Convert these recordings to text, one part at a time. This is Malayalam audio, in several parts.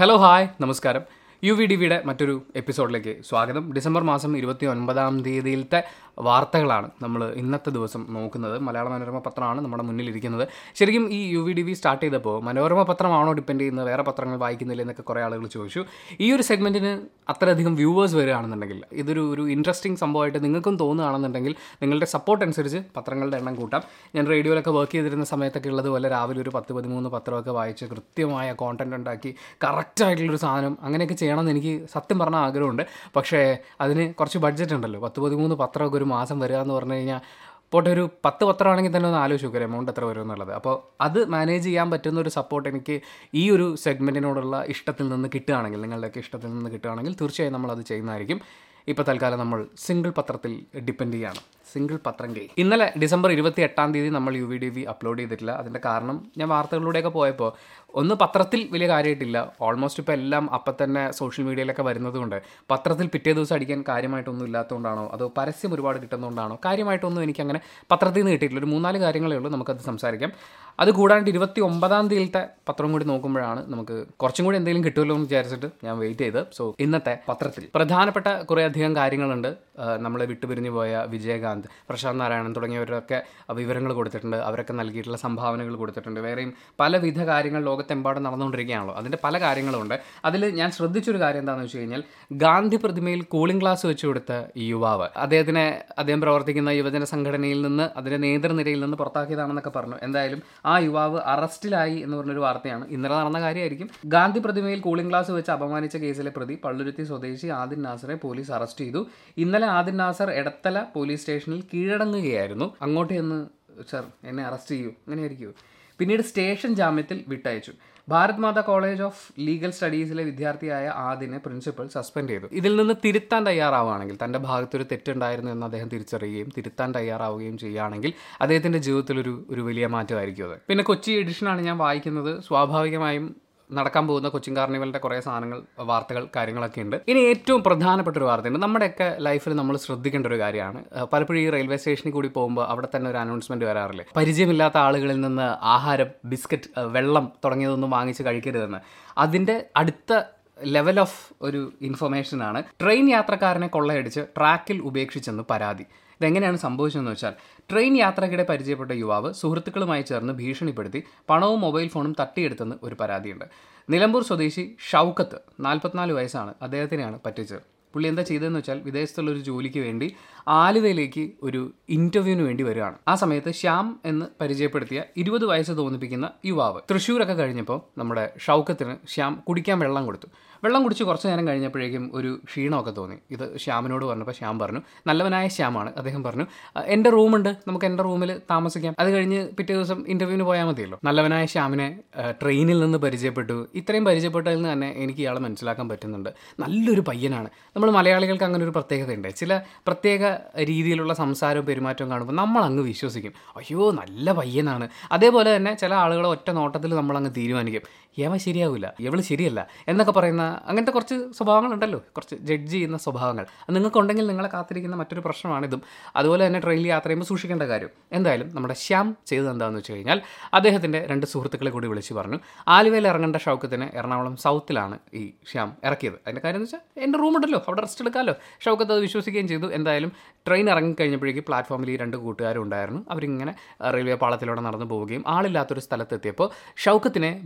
ഹലോ ഹായ് നമസ്കാരം. യു വി ഡി വിയുടെ മറ്റൊരു എപ്പിസോഡിലേക്ക് സ്വാഗതം. ഡിസംബർ മാസം ഇരുപത്തി ഒൻപതാം തീയതിയിലത്തെ വാർത്തകളാണ് നമ്മൾ ഇന്നത്തെ ദിവസം നോക്കുന്നത്. മലയാള മനോരമ പത്രമാണ് നമ്മുടെ മുന്നിലിരിക്കുന്നത്. ശരിക്കും ഈ U V D V start ചെയ്തപ്പോൾ മനോരമ പത്രമാണോ ഡിപ്പെൻഡ് ചെയ്യുന്നത്? വേറെ പത്രങ്ങൾ വായിക്കുന്നില്ല എന്നൊക്കെ കുറേ ആളുകൾ ചോദിച്ചു. ഈ ഒരു സെഗ്മെന്റിന് അത്രയധികം വ്യൂവേഴ്സ് വരികയാണെന്നുണ്ടെങ്കിൽ ഇതൊരു ഒരു ഇൻട്രസ്റ്റിംഗ് സംഭവമായിട്ട് നിങ്ങൾക്കും തോന്നുകയാണെന്നുണ്ടെങ്കിൽ നിങ്ങളുടെ സപ്പോർട്ട് അനുസരിച്ച് പത്രങ്ങളുടെ എണ്ണം കൂട്ടാം. ഞാൻ റേഡിയോയിലൊക്കെ വർക്ക് ചെയ്തിരുന്ന സമയത്തൊക്കെ ഉള്ളതുപോലെ രാവിലെ ഒരു പത്ത് പതിമൂന്ന് പത്രമൊക്കെ വായിച്ച് കൃത്യമായ കോണ്ടന്റ് ഉണ്ടാക്കി കറക്റ്റായിട്ടുള്ളൊരു സാധനം അങ്ങനെയൊക്കെ ചെയ്യണമെന്ന് എനിക്ക് സത്യം പറഞ്ഞ ആഗ്രഹമുണ്ട്. പക്ഷേ അതിന് കുറച്ച് ബഡ്ജറ്റ് ഉണ്ടല്ലോ. പത്ത് പതിമൂന്ന് പത്രമൊക്കെ ഒരു മാസം വരിക എന്ന് പറഞ്ഞു കഴിഞ്ഞാൽ പോട്ടെ ഒരു പത്ത് പത്രമാണെങ്കിൽ തന്നെ ഒന്ന് ആലോചിച്ച് നോക്കുക എമൗണ്ട് എത്ര വരും എന്നുള്ളത്. അപ്പോൾ അത് മാനേജ് ചെയ്യാൻ പറ്റുന്ന ഒരു സപ്പോർട്ട് എനിക്ക് ഈ ഒരു സെഗ്മെന്റിനോടുള്ള ഇഷ്ടത്തിൽ നിന്ന് കിട്ടുകയാണെങ്കിൽ നിങ്ങളുടെയൊക്കെ ഇഷ്ടത്തിൽ നിന്ന് കിട്ടുകയാണെങ്കിൽ തീർച്ചയായും നമ്മൾ അത് ചെയ്യുന്നതായിരിക്കും. ഇപ്പോൾ തൽക്കാലം നമ്മൾ സിംഗിൾ പത്രത്തിൽ ഡിപ്പെൻഡ് ചെയ്യാണ് സിംഗിൾ പത്രം കേ ഇന്നലെ ഡിസംബർ ഇരുപത്തി എട്ടാം തീയതി നമ്മൾ U V D V upload ചെയ്തിട്ടില്ല. അതിന്റെ കാരണം ഞാൻ വാർത്തകളിലൂടെയൊക്കെ പോയപ്പോൾ ഒന്ന് പത്രത്തിൽ വലിയ കാര്യമായിട്ടില്ല. ഓൾമോസ്റ്റ് ഇപ്പോൾ എല്ലാം അപ്പം തന്നെ സോഷ്യൽ മീഡിയയിലൊക്കെ വരുന്നതുകൊണ്ട് പത്രത്തിൽ പിറ്റേ ദിവസം അടിക്കാൻ കാര്യമായിട്ടൊന്നും ഇല്ലാത്തതുകൊണ്ടാണോ? അതോ പരസ്യം ഒരുപാട് കിട്ടുന്നതുകൊണ്ടാണോ? കാര്യമായിട്ടൊന്നും എനിക്ക് അങ്ങനെ പത്രത്തിൽ നിന്ന് കിട്ടിയിട്ടില്ല. ഒരു മൂന്നാൽ കാര്യങ്ങളേ ഉള്ളൂ നമുക്കത് സംസാരിക്കാം. അത് കൂടാണ്ട് ഇരുപത്തി ഒമ്പതാം തീയതിയിലത്തെ പത്രം കൂടി നോക്കുമ്പോഴാണ് നമുക്ക് കുറച്ചും കൂടി എന്തെങ്കിലും കിട്ടുമല്ലോ എന്ന് വിചാരിച്ചിട്ട് ഞാൻ വെയിറ്റ് ചെയ്ത് സോ ഇന്നത്തെ പത്രത്തിൽ. പ്രധാനപ്പെട്ട കുറേ അധികം കാര്യങ്ങളുണ്ട്. നമ്മളെ വിട്ടുപിരിഞ്ഞു പോയ വിജയകാന്ത് പ്രശാന്ത് നാരായണൻ തുടങ്ങിയവരൊക്കെ വിവരങ്ങൾ കൊടുത്തിട്ടുണ്ട്. അവരൊക്കെ നൽകിയിട്ടുള്ള സംഭാവനകൾ കൊടുത്തിട്ടുണ്ട്. വേറെയും പലവിധ കാര്യങ്ങൾ ലോകത്തെമ്പാടും നടന്നുകൊണ്ടിരിക്കുകയാണല്ലോ. അതിന്റെ പല കാര്യങ്ങളുണ്ട്. അതിൽ ഞാൻ ശ്രദ്ധിച്ചൊരു കാര്യം എന്താണെന്ന് വെച്ച് കഴിഞ്ഞാൽ ഗാന്ധി പ്രതിമയിൽ കൂളിംഗ് ഗ്ലാസ് വെച്ച് കൊടുത്ത ഈ യുവാവ് അദ്ദേഹത്തിനെ അദ്ദേഹം പ്രവർത്തിക്കുന്ന യുവജന സംഘടനയിൽ നിന്ന് അതിന്റെ നേതൃനിരയിൽ നിന്ന് പുറത്താക്കിയതാണെന്നൊക്കെ പറഞ്ഞു. എന്തായാലും ആ യുവാവ് അറസ്റ്റിലായി എന്ന് പറഞ്ഞൊരു വാർത്തയാണ്. ഇന്നലെ നടന്ന കാര്യമായിരിക്കും. ഗാന്ധി പ്രതിമയിൽ കൂളിംഗ് ഗ്ലാസ് വെച്ച് അപമാനിച്ച കേസിലെ പ്രതി പള്ളുരുത്തി സ്വദേശി ആദിൻ നാസറെ പോലീസ് അറസ്റ്റ് ചെയ്തു. ഇന്നലെ ആദിൻ നാസർ എടത്തല പോലീസ് സ്റ്റേഷനിൽ കീഴടങ്ങുകയായിരുന്നു. അങ്ങോട്ട് ചെന്ന് സർ എന്നെ അറസ്റ്റ് ചെയ്യൂ. അങ്ങനെയായിരിക്കും. പിന്നീട് സ്റ്റേഷൻ ജാമ്യത്തിൽ വിട്ടയച്ചു. Bharat Mata college of legal സ്റ്റഡീസിലെ വിദ്യാർത്ഥിയായ ആദിനെ പ്രിൻസിപ്പൽ സസ്പെൻഡ് ചെയ്തു. ഇതിൽ നിന്ന് തിരുത്താൻ തയ്യാറാവുകയാണെങ്കിൽ തന്റെ ഭാഗത്തൊരു തെറ്റുണ്ടായിരുന്നു എന്ന് അദ്ദേഹം തിരിച്ചറിയുകയും തിരുത്താൻ തയ്യാറാവുകയും ചെയ്യുകയാണെങ്കിൽ അദ്ദേഹത്തിന്റെ ജീവിതത്തിൽ ഒരു ഒരു വലിയ മാറ്റമായിരിക്കും അത്. പിന്നെ കൊച്ചി എഡിഷനാണ് ഞാൻ വായിക്കുന്നത്. സ്വാഭാവികമായും നടക്കാൻ പോകുന്ന കൊച്ചിൻ കാർണിവലിന്റെ കുറേ സാധനങ്ങൾ വാർത്തകൾ കാര്യങ്ങളൊക്കെ ഉണ്ട്. ഇനി ഏറ്റവും പ്രധാനപ്പെട്ട ഒരു വാർത്തയുണ്ട് നമ്മുടെയൊക്കെ ലൈഫിൽ നമ്മൾ ശ്രദ്ധിക്കേണ്ട ഒരു കാര്യമാണ്. പലപ്പോഴും ഈ റെയിൽവേ സ്റ്റേഷനിൽ കൂടി പോകുമ്പോൾ അവിടെ തന്നെ ഒരു അനൗൺസ്മെന്റ് വരാറില്ലേ? പരിചയമില്ലാത്ത ആളുകളിൽ നിന്ന് ആഹാരം ബിസ്ക്കറ്റ് വെള്ളം തുടങ്ങിയതൊന്നും വാങ്ങിച്ച് കഴിക്കരുതെന്ന്. അതിന്റെ അടുത്ത ലെവൽ ഓഫ് ഒരു ഇൻഫർമേഷനാണ് ട്രെയിൻ യാത്രക്കാരനെ കൊള്ളയടിച്ച് ട്രാക്കിൽ ഉപേക്ഷിച്ചെന്ന് പരാതി. ഇതെങ്ങനെയാണ് സംഭവിച്ചതെന്ന് വെച്ചാൽ ട്രെയിൻ യാത്രക്കിടെ പരിചയപ്പെട്ട യുവാവ് സുഹൃത്തുക്കളുമായി ചേർന്ന് ഭീഷണിപ്പെടുത്തി പണവും മൊബൈൽ ഫോണും തട്ടിയെടുത്തെന്ന് ഒരു പരാതിയുണ്ട്. നിലമ്പൂർ സ്വദേശി ഷൗക്കത്ത് നാൽപ്പത്തിനാല് വയസ്സാണ്. അദ്ദേഹത്തിനെയാണ് പറ്റിച്ചത്. പുള്ളി എന്താ ചെയ്തതെന്ന് വെച്ചാൽ വിദേശത്തുള്ള ഒരു ജോലിക്ക് വേണ്ടി ആലുവയിലേക്ക് ഒരു ഇന്റർവ്യൂവിന് വേണ്ടി വരികയാണ്. ആ സമയത്ത് ശ്യാം എന്ന് പരിചയപ്പെടുത്തിയ ഇരുപത് വയസ്സ് തോന്നിപ്പിക്കുന്ന യുവാവ്. തൃശ്ശൂരൊക്കെ കഴിഞ്ഞപ്പോൾ നമ്മുടെ ഷൗക്കത്തിന് ശ്യാം കുടിക്കാൻ വെള്ളം കൊടുത്തു. വെള്ളം കുടിച്ച് കുറച്ച് നേരം കഴിഞ്ഞപ്പോഴേക്കും ഒരു ക്ഷീണമൊക്കെ തോന്നി. ഇത് ശ്യാമിനോട് പറഞ്ഞപ്പോൾ ശ്യാം പറഞ്ഞു നല്ലവനായ ശ്യാമാണ് അദ്ദേഹം പറഞ്ഞു. "അഹ് എന്റെ റൂമുണ്ട്. നമുക്ക് എന്റെ റൂമിൽ താമസിക്കാം. അത് കഴിഞ്ഞ് പിറ്റേ ദിവസം ഇന്റർവ്യൂവിന് പോയാൽ മതിയല്ലോ. നല്ലവനായ ശ്യാമിനെ ട്രെയിനിൽ നിന്ന് പരിചയപ്പെട്ടു. ഇത്രയും പരിചയപ്പെട്ടതിൽ നിന്ന് തന്നെ എനിക്ക് ഇയാളെ മനസ്സിലാക്കാൻ പറ്റുന്നുണ്ട്. നല്ലൊരു പയ്യനാണ്. നമ്മൾ മലയാളികൾക്ക് അങ്ങനെ ഒരു പ്രത്യേകതയുണ്ട്. ചില പ്രത്യേക രീതിയിലുള്ള സംസാരവും പെരുമാറ്റവും കാണുമ്പോൾ നമ്മൾ അങ്ങ് വിശ്വസിക്കും. അയ്യോ നല്ല പയ്യനാണ്. അതേപോലെ തന്നെ ചില ആളുകളെ ഒറ്റ നോട്ടത്തിൽ നമ്മൾ അങ്ങ് തീരുമാനിക്കും. യവ ശരിയാവില്ല ഇവൾ ശരിയല്ല എന്നൊക്കെ പറയുന്ന അങ്ങനത്തെ കുറച്ച് സ്വഭാവങ്ങളുണ്ടല്ലോ. കുറച്ച് ജഡ്ജ് ചെയ്യുന്ന സ്വഭാവങ്ങൾ. നിങ്ങൾക്കുണ്ടെങ്കിൽ നിങ്ങളെ കാത്തിരിക്കുന്ന മറ്റൊരു പ്രശ്നമാണിതും. അതുപോലെ തന്നെ ട്രെയിനിൽ യാത്ര ചെയ്യുമ്പോൾ സൂക്ഷിക്കേണ്ട കാര്യം. എന്തായാലും നമ്മുടെ ശ്യാം ചെയ്തത് എന്താണെന്ന് വെച്ച് കഴിഞ്ഞാൽ അദ്ദേഹത്തിന്റെ രണ്ട് സുഹൃത്തുക്കളെ കൂടി വിളിച്ച് പറഞ്ഞു ആലുവയിൽ ഇറങ്ങേണ്ട ഷൗക്കത്തിന് എറണാകുളം സൗത്തിലാണ് ഈ ശ്യാം ഇറക്കിയത്. അതിന്റെ കാര്യം എന്ന് വെച്ചാൽ എന്റെ റൂമുണ്ടല്ലോ അവിടെ റെസ്റ്റ് എടുക്കാമല്ലോ ഷൗക്കത്ത് അത് വിശ്വസിക്കുകയും ചെയ്തു. എന്തായാലും ട്രെയിൻ ഇറങ്ങിക്കഴിഞ്ഞപ്പോഴേക്ക് പ്ലാറ്റ്ഫോമിൽ ഈ രണ്ട് കൂട്ടുകാരും ഉണ്ടായിരുന്നു. അവരിങ്ങനെ റെയിൽവേ പാളത്തിലൂടെ നടന്നു പോവുകയും ആളില്ലാത്തൊരു സ്ഥലത്തെത്തിയപ്പോൾ ഷൗക്കത്തിനെ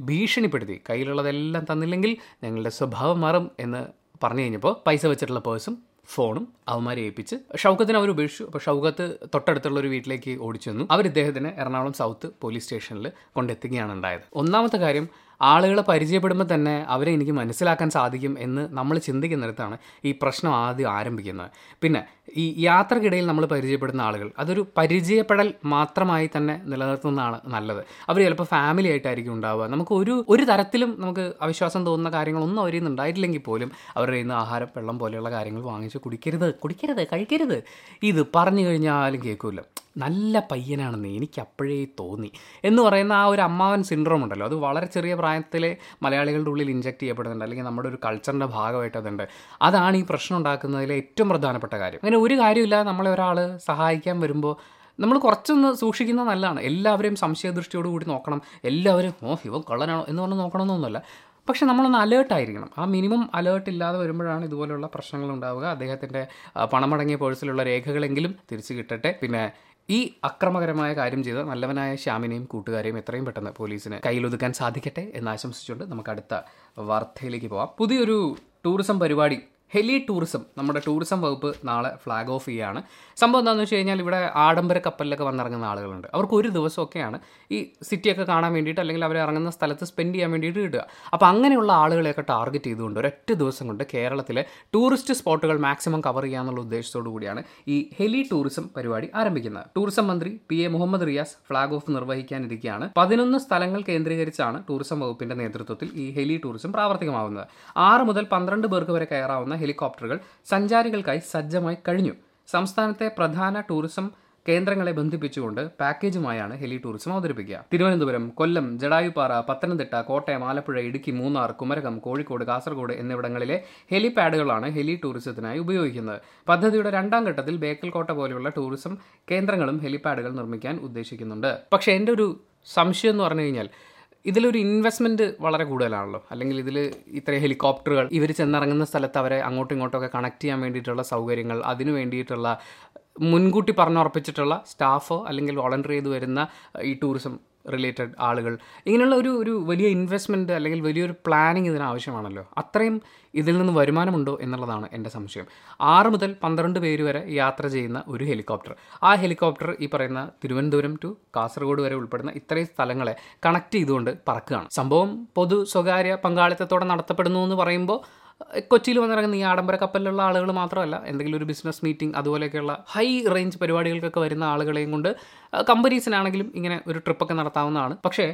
ഭീഷണിപ്പെടുത്തി കയ്യിലുള്ളതെല്ലാം തന്നില്ലെങ്കിൽ ഞങ്ങളുടെ സ്വഭാവം മാറും എന്ന് പറഞ്ഞു കഴിഞ്ഞപ്പോൾ പൈസ വെച്ചിട്ടുള്ള പേഴ്സും ഫോണും അവന്മാരെ ഏൽപ്പിച്ച് ഷൗക്കത്തിന് അവർ ഉപേക്ഷിച്ചു. അപ്പോൾ ഷൗക്കത്ത് തൊട്ടടുത്തുള്ള ഒരു വീട്ടിലേക്ക് ഓടിച്ചു വന്നു. അവർ ഇദ്ദേഹത്തിന് എറണാകുളം സൗത്ത് പോലീസ് സ്റ്റേഷനിൽ കൊണ്ടെത്തുകയാണ് ഉണ്ടായത്. ഒന്നാമത്തെ കാര്യം ആളുകളെ പരിചയപ്പെടുമ്പോൾ തന്നെ അവരെ എനിക്ക് മനസ്സിലാക്കാൻ സാധിക്കും എന്ന് നമ്മൾ ചിന്തിക്കുന്നിടത്താണ് ഈ പ്രശ്നം ആദ്യം ആരംഭിക്കുന്നത്. പിന്നെ ഈ യാത്രക്കിടയിൽ നമ്മൾ പരിചയപ്പെടുന്ന ആളുകൾ അതൊരു പരിചയപ്പെടൽ മാത്രമായി തന്നെ നിലനിർത്തുന്നതാണ് നല്ലത്. അവർ ചിലപ്പോൾ ഫാമിലി ആയിട്ടായിരിക്കും ഉണ്ടാവുക. നമുക്ക് ഒരു ഒരു തരത്തിലും നമുക്ക് അവിശ്വാസം തോന്നുന്ന കാര്യങ്ങളൊന്നും അവരിൽ നിന്ന് ഉണ്ടായിട്ടില്ലെങ്കിൽ പോലും അവരുടെ ഇന്ന് ആഹാരം വെള്ളം പോലെയുള്ള കാര്യങ്ങൾ വാങ്ങിച്ച് കുടിക്കരുത് കുടിക്കരുത് കഴിക്കരുത്. ഇത് പറഞ്ഞു കഴിഞ്ഞാലും കേൾക്കില്ല നല്ല പയ്യനാണെന്ന് എനിക്ക് അപ്പോഴേ തോന്നി. എന്ന് പറയുന്ന ആ ഒരു അമ്മാവൻ സിൻഡ്രോം ഉണ്ടല്ലോ. അത് വളരെ ചെറിയ പ്രായത്തിൽ മലയാളികളുടെ ഉള്ളിൽ ഇൻജക്റ്റ് ചെയ്യപ്പെടുന്നുണ്ട്. അല്ലെങ്കിൽ നമ്മുടെ ഒരു കൾച്ചറിന്റെ ഭാഗമായിട്ട് അതുണ്ട്. അതാണ് ഈ പ്രശ്നം ഉണ്ടാക്കുന്നതിലെ ഏറ്റവും പ്രധാനപ്പെട്ട കാര്യം. അങ്ങനെ ഒരു കാര്യമില്ലാതെ നമ്മളെ ഒരാൾ സഹായിക്കാൻ വരുമ്പോൾ നമ്മൾ കുറച്ചൊന്ന് സൂക്ഷിക്കുന്നത് നല്ലതാണ്. എല്ലാവരെയും സംശയദൃഷ്ടിയോട് കൂടി നോക്കണം. എല്ലാവരും ഓ ഇവ കള്ളനാണോ? എന്ന് പറഞ്ഞ് നോക്കണമെന്നൊന്നുമല്ല. പക്ഷെ നമ്മളൊന്ന് അലേർട്ടായിരിക്കണം ആ മിനിമം അലേർട്ട് ഇല്ലാതെ വരുമ്പോഴാണ് ഇതുപോലെയുള്ള പ്രശ്നങ്ങൾ ഉണ്ടാവുക. അദ്ദേഹത്തിന്റെ പണമടങ്ങിയ പേഴ്സിലുള്ള രേഖകളെങ്കിലും തിരിച്ചു കിട്ടട്ടെ. പിന്നെ ഈ അക്രമകരമായ കാര്യം ചെയ്ത നല്ലവനായ ശ്യാമിനെയും കൂട്ടുകാരെയും എത്രയും പെട്ടെന്ന് പോലീസിന് കയ്യിലൊതുക്കാൻ സാധിക്കട്ടെ എന്ന് ആശംസിച്ചുകൊണ്ട് നമുക്ക് അടുത്ത വാർത്തയിലേക്ക് പോവാം. പുതിയൊരു ടൂറിസം പരിപാടി ഹെലി ടൂറിസം നമ്മുടെ ടൂറിസം വകുപ്പ് നാളെ ഫ്ലാഗ് ഓഫ് ചെയ്യുകയാണ്. സംഭവം എന്താണെന്ന് വെച്ച് കഴിഞ്ഞാൽ ഇവിടെ ആഡംബര കപ്പലിലൊക്കെ വന്നിറങ്ങുന്ന ആളുകളുണ്ട്. അവർക്ക് ഒരു ദിവസമൊക്കെയാണ് ഈ സിറ്റിയൊക്കെ കാണാൻ വേണ്ടിയിട്ട് അല്ലെങ്കിൽ അവർ ഇറങ്ങുന്ന സ്ഥലത്ത് സ്പെൻഡ് ചെയ്യാൻ വേണ്ടിയിട്ട് കിട്ടുക അപ്പോൾ അങ്ങനെയുള്ള ആളുകളെയൊക്കെ ടാർഗറ്റ് ചെയ്തുകൊണ്ട് ഒരൊറ്റ ദിവസം കൊണ്ട് കേരളത്തിലെ ടൂറിസ്റ്റ് സ്പോട്ടുകൾ മാക്സിമം കവർ ചെയ്യാന്നുള്ള ഉദ്ദേശത്തോടു കൂടിയാണ് ഈ ഹെലി ടൂറിസം പരിപാടി ആരംഭിക്കുന്നത്. ടൂറിസം മന്ത്രി P A Muhammad Riyas flag off നിർവഹിക്കാനിരിക്കുകയാണ്. പതിനൊന്ന് സ്ഥലങ്ങൾ കേന്ദ്രീകരിച്ചാണ് ടൂറിസം വകുപ്പിന്റെ നേതൃത്വത്തിൽ ഈ ഹെലി ടൂറിസം പ്രാവർത്തികമാവുന്നത്. ആറ് മുതൽ പന്ത്രണ്ട് പേർക്ക് വരെ കയറാവുന്ന ഹെലികോപ്റ്ററുകൾ സഞ്ചാരികൾക്കായി സജ്ജമായി കഴിഞ്ഞു. സംസ്ഥാനത്തെ പ്രധാന ടൂറിസം കേന്ദ്രങ്ങളെ ബന്ധിപ്പിച്ചുകൊണ്ട് പാക്കേജുമായാണ് ഹെലി ടൂറിസം അവതരിപ്പിക്കുക. തിരുവനന്തപുരം കൊല്ലം ജടായുപാറ പത്തനംതിട്ട കോട്ടയം ആലപ്പുഴ ഇടുക്കി മൂന്നാർ കുമരകം കോഴിക്കോട് കാസർഗോഡ് എന്നിവിടങ്ങളിലെ ഹെലിപാഡുകളാണ് ഹെലി ടൂറിസത്തിനായി ഉപയോഗിക്കുന്നത്. പദ്ധതിയുടെ രണ്ടാം ഘട്ടത്തിൽ ബേക്കൽ കോട്ട പോലെയുള്ള ടൂറിസം കേന്ദ്രങ്ങളും ഹെലിപാഡുകൾ നിർമ്മിക്കാൻ ഉദ്ദേശിക്കുന്നുണ്ട്. പക്ഷേ എന്റെ ഒരു സംശയം എന്ന് പറഞ്ഞു കഴിഞ്ഞാൽ ഇതിലൊരു ഇൻവെസ്റ്റ്മെന്റ് വളരെ കൂടുതലാണല്ലോ. അല്ലെങ്കിൽ ഇതിൽ ഇത്രയും ഹെലികോപ്റ്ററുകൾ ഇവർ ചെന്നിറങ്ങുന്ന സ്ഥലത്ത് അവരെ അങ്ങോട്ടും ഇങ്ങോട്ടും ഒക്കെ കണക്ട് ചെയ്യാൻ വേണ്ടിയിട്ടുള്ള സൗകര്യങ്ങൾ അതിനു വേണ്ടിയിട്ടുള്ള മുൻകൂട്ടി പറഞ്ഞുറപ്പിച്ചിട്ടുള്ള സ്റ്റാഫോ അല്ലെങ്കിൽ വോളണ്ടർ ചെയ്ത് വരുന്ന ഈ ടൂറിസം റിലേറ്റഡ് ആളുകൾ. ഇങ്ങനെയുള്ള ഒരു ഒരു വലിയ ഇൻവെസ്റ്റ്മെന്റ് അല്ലെങ്കിൽ വലിയൊരു പ്ലാനിങ് ഇതിന് ആവശ്യമാണല്ലോ. അത്രയും ഇതിൽ നിന്ന് വരുമാനമുണ്ടോ എന്നുള്ളതാണ് എന്റെ സംശയം. ആറ് മുതൽ പന്ത്രണ്ട് പേര് വരെ യാത്ര ചെയ്യുന്ന ഒരു ഹെലികോപ്റ്റർ ആ ഹെലികോപ്റ്റർ ഈ പറയുന്ന തിരുവനന്തപുരം ടു കാസർഗോഡ് വരെ ഉൾപ്പെടുന്ന ഇത്രയും സ്ഥലങ്ങളെ കണക്ട് ചെയ്തുകൊണ്ട് പറക്കുകയാണ്. സംഭവം പൊതു സ്വകാര്യ പങ്കാളിത്തത്തോടെ നടത്തപ്പെടുന്നു എന്ന് പറയുമ്പോൾ കൊച്ചിയിൽ വന്നിറങ്ങുന്ന ഈ ആഡംബര കപ്പലിലുള്ള ആളുകൾ മാത്രമല്ല എന്തെങ്കിലും ഒരു ബിസിനസ് മീറ്റിംഗ് അതുപോലെയൊക്കെയുള്ള ഹൈ റേഞ്ച് പരിപാടികൾക്കൊക്കെ വരുന്ന ആളുകളെയും കൊണ്ട് കമ്പനീസിനാണെങ്കിലും ഇങ്ങനെ ഒരു ട്രിപ്പൊക്കെ നടത്താവുന്നതാണ്. പക്ഷേ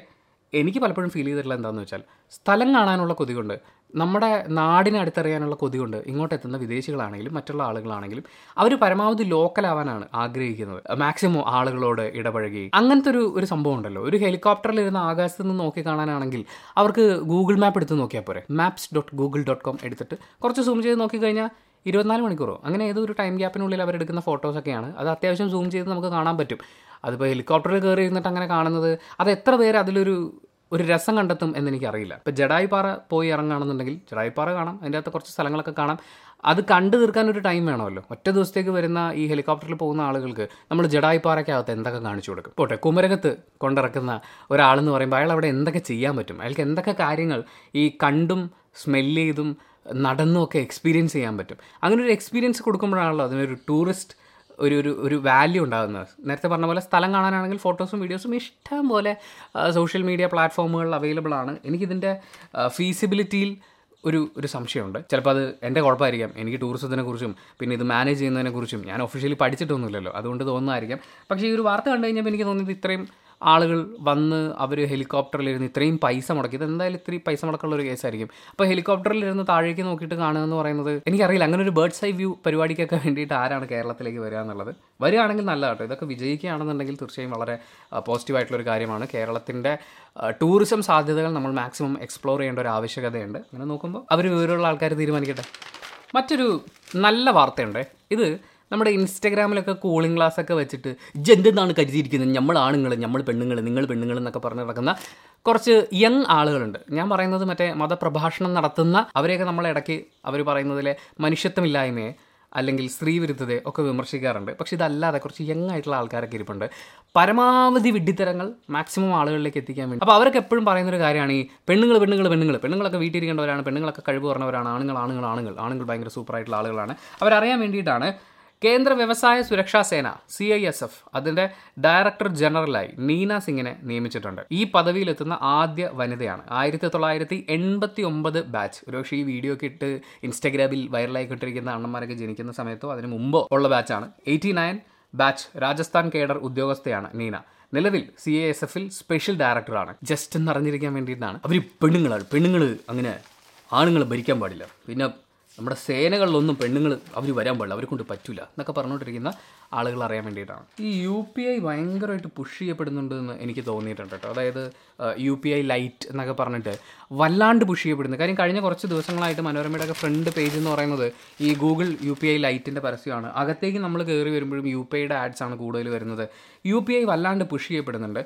എനിക്ക് പലപ്പോഴും ഫീൽ ചെയ്തിട്ടുള്ള എന്താണെന്ന് വെച്ചാൽ സ്ഥലം കാണാനുള്ള കൊതികൊണ്ട് നമ്മുടെ നാടിനെ അടുത്തറിയാനുള്ള കൊതികൊണ്ട് ഇങ്ങോട്ടെത്തുന്ന വിദേശികളാണെങ്കിലും മറ്റുള്ള ആളുകളാണെങ്കിലും അവർ പരമാവധി ലോക്കലാവാനാണ് ആഗ്രഹിക്കുന്നത്. മാക്സിമം ആളുകളോട് ഇടപഴകി. അങ്ങനത്തെ ഒരു ഒരു സംഭവം ഉണ്ടല്ലോ. ഒരു ഹെലികോപ്റ്ററിൽ ഇരുന്ന് ആകാശത്ത് നിന്ന് നോക്കി കാണാനാണെങ്കിൽ അവർക്ക് ഗൂഗിൾ മാപ്പ് എടുത്ത് നോക്കിയാൽ പോരെ. Maps dot Google dot com എടുത്തിട്ട് കുറച്ച് സൂം ചെയ്ത് നോക്കിക്കഴിഞ്ഞാൽ ഇരുപത്തിനാല് മണിക്കൂറോ? അങ്ങനെ ഏതൊരു ടൈം ഗ്യാപ്പിനുള്ളിൽ അവരെടുക്കുന്ന ഫോട്ടോസൊക്കെയാണ് അത് അത്യാവശ്യം സൂം ചെയ്ത് നമുക്ക് കാണാൻ പറ്റും. അതിപ്പോൾ ഹെലികോപ്റ്ററിൽ കയറി ഇരുന്നിട്ട് അങ്ങനെ കാണുന്നത് അത് എത്ര പേര് അതിലൊരു ഒരു രസം കണ്ടെത്തും എന്ന് എനിക്കറിയില്ല ഇപ്പോൾ ജഡായിപ്പാറ പോയി ഇറങ്ങുകയാണെന്നുണ്ടെങ്കിൽ ജഡായിപ്പാറ കാണാം അതിന്റെ അകത്ത് കുറച്ച് സ്ഥലങ്ങളൊക്കെ കാണാം. അത് കണ്ടു തീർക്കാൻ ഒരു ടൈം വേണമല്ലോ. ഒറ്റ ദിവസത്തേക്ക് വരുന്ന ഈ ഹെലികോപ്റ്ററിൽ പോകുന്ന ആളുകൾക്ക് നമ്മൾ ജഡായിപ്പാറയ്ക്കകത്ത് എന്തൊക്കെ കാണിച്ചു കൊടുക്കും? പോട്ടെ കുമരകത്ത് കൊണ്ടിറക്കുന്ന ഒരാളെന്ന് പറയുമ്പോൾ അയാൾ അവിടെ എന്തൊക്കെ ചെയ്യാൻ പറ്റും? അയാൾക്ക് എന്തൊക്കെ കാര്യങ്ങൾ ഈ കണ്ടും സ്മെല്ല് ചെയ്തും നടന്നും ഒക്കെ എക്സ്പീരിയൻസ് ചെയ്യാൻ പറ്റും? അങ്ങനെ ഒരു എക്സ്പീരിയൻസ് കൊടുക്കുമ്പോഴാണല്ലോ അതിനൊരു ടൂറിസ്റ്റ് ഒരു ഒരു ഒരു വാല്യൂ ഉണ്ടാകുന്നത്. നേരത്തെ പറഞ്ഞ പോലെ സ്ഥലം കാണാനാണെങ്കിൽ ഫോട്ടോസും വീഡിയോസും ഇഷ്ടം പോലെ സോഷ്യൽ മീഡിയ പ്ലാറ്റ്ഫോമുകളിൽ അവൈലബിൾ ആണ്. എനിക്കിതിന്റെ ഫീസിബിലിറ്റിയിൽ ഒരു ഒരു സംശയമുണ്ട്. ചിലപ്പോൾ അത് എന്റെ കുഴപ്പമായിരിക്കാം. എനിക്ക് ടൂറിസത്തിനെ കുറിച്ചും പിന്നെ ഇത് മാനേജ് ചെയ്യുന്നതിനെ കുറിച്ചും ഞാൻ ഒഫീഷ്യലി പഠിച്ചിട്ടൊന്നുമില്ലല്ലോ. അതുകൊണ്ട് തോന്നുന്നതായിരിക്കാം. പക്ഷേ ഈ ഒരു വാർത്ത കണ്ടു കഴിഞ്ഞപ്പോൾ എനിക്ക് തോന്നിയത് ഇത്രയും ആളുകൾ വന്ന് അവർ ഹെലികോപ്റ്ററിലിരുന്ന് ഇത്രയും പൈസ മുടക്കി. ഇത് എന്തായാലും ഇത്രയും പൈസ മുടക്കുള്ള ഒരു കേസായിരിക്കും. അപ്പോൾ ഹെലികോപ്റ്ററിലിരുന്ന് താഴേക്ക് നോക്കിയിട്ട് കാണുക എന്ന് പറയുന്നത് എനിക്കറിയില്ല. അങ്ങനെ ഒരു ബേർഡ്സ് ഐ വ്യൂ പരിപാടിക്കൊക്കെ വേണ്ടിയിട്ട് ആരാണ് കേരളത്തിലേക്ക് വരിക എന്നുള്ളത്. വരികയാണെങ്കിൽ നല്ല കേട്ടോ ഇതൊക്കെ വിജയിക്കുകയാണെന്നുണ്ടെങ്കിൽ തീർച്ചയായും വളരെ പോസിറ്റീവായിട്ടുള്ളൊരു കാര്യമാണ്. കേരളത്തിന്റെ ടൂറിസം സാധ്യതകൾ നമ്മൾ മാക്സിമം എക്സ്പ്ലോർ ചെയ്യേണ്ട ഒരു ആവശ്യകതയുണ്ട്. അങ്ങനെ നോക്കുമ്പോൾ അവർ വിവരമുള്ള ആൾക്കാർ തീരുമാനിക്കട്ടെ. മറ്റൊരു നല്ല വാർത്തയുണ്ട്. ഇത് നമ്മുടെ ഇൻസ്റ്റഗ്രാമിലൊക്കെ കൂളിംഗ് ഗ്ലാസ് ഒക്കെ വെച്ചിട്ട് ജെന്തെന്നാണ് കരുതിയിരിക്കുന്നത്? നമ്മൾ ആണുങ്ങൾ നമ്മൾ പെണ്ണുങ്ങൾ നിങ്ങൾ പെണ്ണുങ്ങൾ എന്നൊക്കെ പറഞ്ഞ് നടക്കുന്ന കുറച്ച് യങ് ആളുകളുണ്ട്. ഞാൻ പറയുന്നത് മറ്റേ മതപ്രഭാഷണം നടത്തുന്ന അവരെയൊക്കെ നമ്മൾ ഇടയ്ക്ക് അവർ പറയുന്നതിലെ മനുഷ്യത്വമില്ലായ്മയെ അല്ലെങ്കിൽ സ്ത്രീ വിരുദ്ധതയെ ഒക്കെ വിമർശിക്കാറുണ്ട്. പക്ഷെ ഇതല്ലാതെ കുറച്ച് യങ് ആയിട്ടുള്ള ആൾക്കാരൊക്കെ ഇരിപ്പുണ്ട്. പരമാവധി വിഡ്ഢിത്തരങ്ങൾ മാക്സിമം ആളുകളിലേക്ക് എത്തിക്കാൻ വേണ്ടി. അപ്പോൾ അവരൊക്കെ എപ്പോഴും പറയുന്നൊരു കാര്യമാണ് ഈ പെണ്ണുങ്ങൾ പെണ്ണുങ്ങൾ പെണ്ണുങ്ങൾ പെണ്ണുങ്ങളൊക്കെ വീട്ടിലിരിക്കേണ്ടവരാണ് പെണ്ണുങ്ങളൊക്കെ കഴിവ് പറഞ്ഞവരാണ് ആണുങ്ങൾ ആണുങ്ങൾ ആണുങ്ങൾ. ആണുങ്ങൾ ഭയങ്കര സൂപ്പറായിട്ടുള്ള ആളുകളാണ്. അവരറിയാൻ വേണ്ടിയിട്ടാണ് കേന്ദ്ര വ്യവസായ സുരക്ഷാ സേന സി ഐ എസ് എഫ് അതിന്റെ ഡയറക്ടർ ജനറലായി നീന സിംഗിനെ നിയമിച്ചിട്ടുണ്ട്. ഈ പദവിയിലെത്തുന്ന ആദ്യ വനിതയാണ്. ആയിരത്തി തൊള്ളായിരത്തി എൺപത്തി ഒമ്പത് ബാച്ച് ഒരുപക്ഷെ ഈ വീഡിയോ ഒക്കെ ഇട്ട് ഇൻസ്റ്റാഗ്രാമിൽ വൈറലായിക്കൊണ്ടിരിക്കുന്ന അണ്ണന്മാരൊക്കെ ജനിക്കുന്ന സമയത്തോ അതിന് മുമ്പോ ഉള്ള ബാച്ചാണ് eighty nine batch Rajasthan cadre ഉദ്യോഗസ്ഥയാണ് Neena. നിലവിൽ സി എ എസ് എഫിൽ സ്പെഷ്യൽ ഡയറക്ടറാണ് ജസ്റ്റ് എന്ന് അറിഞ്ഞിരിക്കാൻ വേണ്ടിയിട്ടാണ്. അവർ പെണ്ണുങ്ങളാണ്. പെണ്ണുങ്ങൾ അങ്ങനെ ആണുങ്ങൾ ഭരിക്കാൻ പാടില്ല. പിന്നെ നമ്മുടെ സേനകളിലൊന്നും പെണ്ണുങ്ങൾ അവർ വരാൻ പാടില്ല അവരെ കൊണ്ട് പറ്റില്ല എന്നൊക്കെ പറഞ്ഞുകൊണ്ടിരിക്കുന്ന ആളുകൾ അറിയാൻ വേണ്ടിയിട്ടാണ്. ഈ യു പി ഐ ഭയങ്കരമായിട്ട് പുഷ് ചെയ്യപ്പെടുന്നുണ്ട് എന്ന് എനിക്ക് തോന്നിയിട്ടുണ്ട് കേട്ടോ. അതായത് യു പി ഐ ലൈറ്റ് എന്നൊക്കെ പറഞ്ഞിട്ട് വല്ലാണ്ട് പുഷ് ചെയ്യപ്പെടുന്നു. കാര്യം കഴിഞ്ഞ കുറച്ച് ദിവസങ്ങളായിട്ട് മനോരമയുടെ ഒക്കെ ഫ്രണ്ട് പേജ് എന്ന് പറയുന്നത് ഈ ഗൂഗിൾ യു പി ഐ ലൈറ്റിന്റെ പരസ്യമാണ്. അകത്തേക്ക് നമ്മൾ കയറി വരുമ്പോഴും യു പി ഐയുടെ ആഡ്സ് ആണ് കൂടുതൽ വരുന്നത്. യു പി ഐ വല്ലാണ്ട് പുഷ് ചെയ്യപ്പെടുന്നുണ്ട്.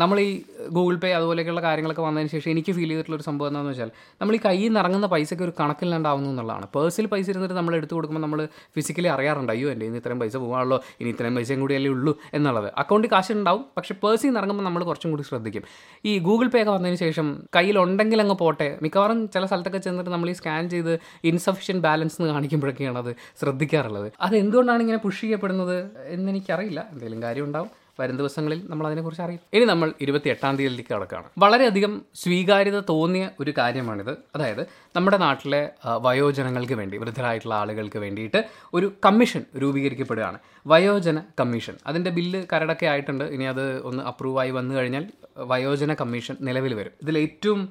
നമ്മൾ ഈ ഗൂഗിൾ പേ അതുപോലെയൊക്കെയുള്ള കാര്യങ്ങളൊക്കെ വന്നതിന് ശേഷം എനിക്ക് ഫീൽ ചെയ്തിട്ടുള്ള ഒരു സംഭവം എന്താണെന്ന് വെച്ചാൽ നമ്മൾ ഈ കയ്യിൽ നിന്ന് ഇറങ്ങുന്ന പൈസയ്ക്ക് ഒരു കണക്കില്ലാണ്ടാവുന്നു എന്നുള്ളതാണ്. പേഴ്സിൽ പൈസ ഇരുന്നിട്ട് നമ്മൾ എടുത്തു കൊടുക്കുമ്പോൾ നമ്മൾ ഫിസിക്കലി അറിയാറുണ്ട് അയ്യോ എന്റെ ഇന്ന് ഇത്രയും പൈസ പോകാനുള്ളൂ ഇനി ഇത്രയും പൈസയും കൂടി അല്ലേ ഉള്ളൂ എന്നുള്ളത്. അക്കൗണ്ടിൽ കാശ് ഉണ്ടാവും പക്ഷേ പേഴ്സിൽ നിന്ന് ഇറങ്ങുമ്പോൾ നമ്മൾ കുറച്ചും കൂടി ശ്രദ്ധിക്കും. ഈ ഗൂഗിൾ പേ ഒക്കെ വന്നതിന് ശേഷം കയ്യിലുണ്ടെങ്കിൽ അങ്ങ് പോട്ടെ. മിക്കവാറും ചില സ്ഥലത്തൊക്കെ ചെന്നിട്ട് നമ്മൾ ഈ സ്കാൻ ചെയ്ത് ഇൻസഫിഷ്യൻ ബാലൻസ് എന്ന് കാണിക്കുമ്പോഴൊക്കെയാണ് അത് ശ്രദ്ധിക്കാറുള്ളത്. അത് എന്തുകൊണ്ടാണ് ഇങ്ങനെ പുഷ് ചെയ്യപ്പെടുന്നത് എന്നെനിക്കറിയില്ല എന്തെങ്കിലും കാര്യം ഉണ്ടാവും. വരും ദിവസങ്ങളിൽ നമ്മൾ അതിനെക്കുറിച്ച് അറിയും. ഇനി നമ്മൾ ഇരുപത്തി എട്ടാം തീയതിയിലേക്ക് കടക്കുകയാണ്. വളരെയധികം സ്വീകാര്യത തോന്നിയ ഒരു കാര്യമാണിത്. അതായത് നമ്മുടെ നാട്ടിലെ വയോജനങ്ങൾക്ക് വേണ്ടി വൃദ്ധരായിട്ടുള്ള ആളുകൾക്ക് വേണ്ടിയിട്ട് ഒരു കമ്മീഷൻ രൂപീകരിക്കപ്പെടുകയാണ്. വയോജന കമ്മീഷൻ. അതിന്റെ ബില്ല് കരടൊക്കെ ആയിട്ടുണ്ട്. ഇനി അത് ഒന്ന് അപ്രൂവായി വന്നു കഴിഞ്ഞാൽ വയോജന കമ്മീഷൻ നിലവിൽ വരും. ഇതിൽ ഏറ്റവും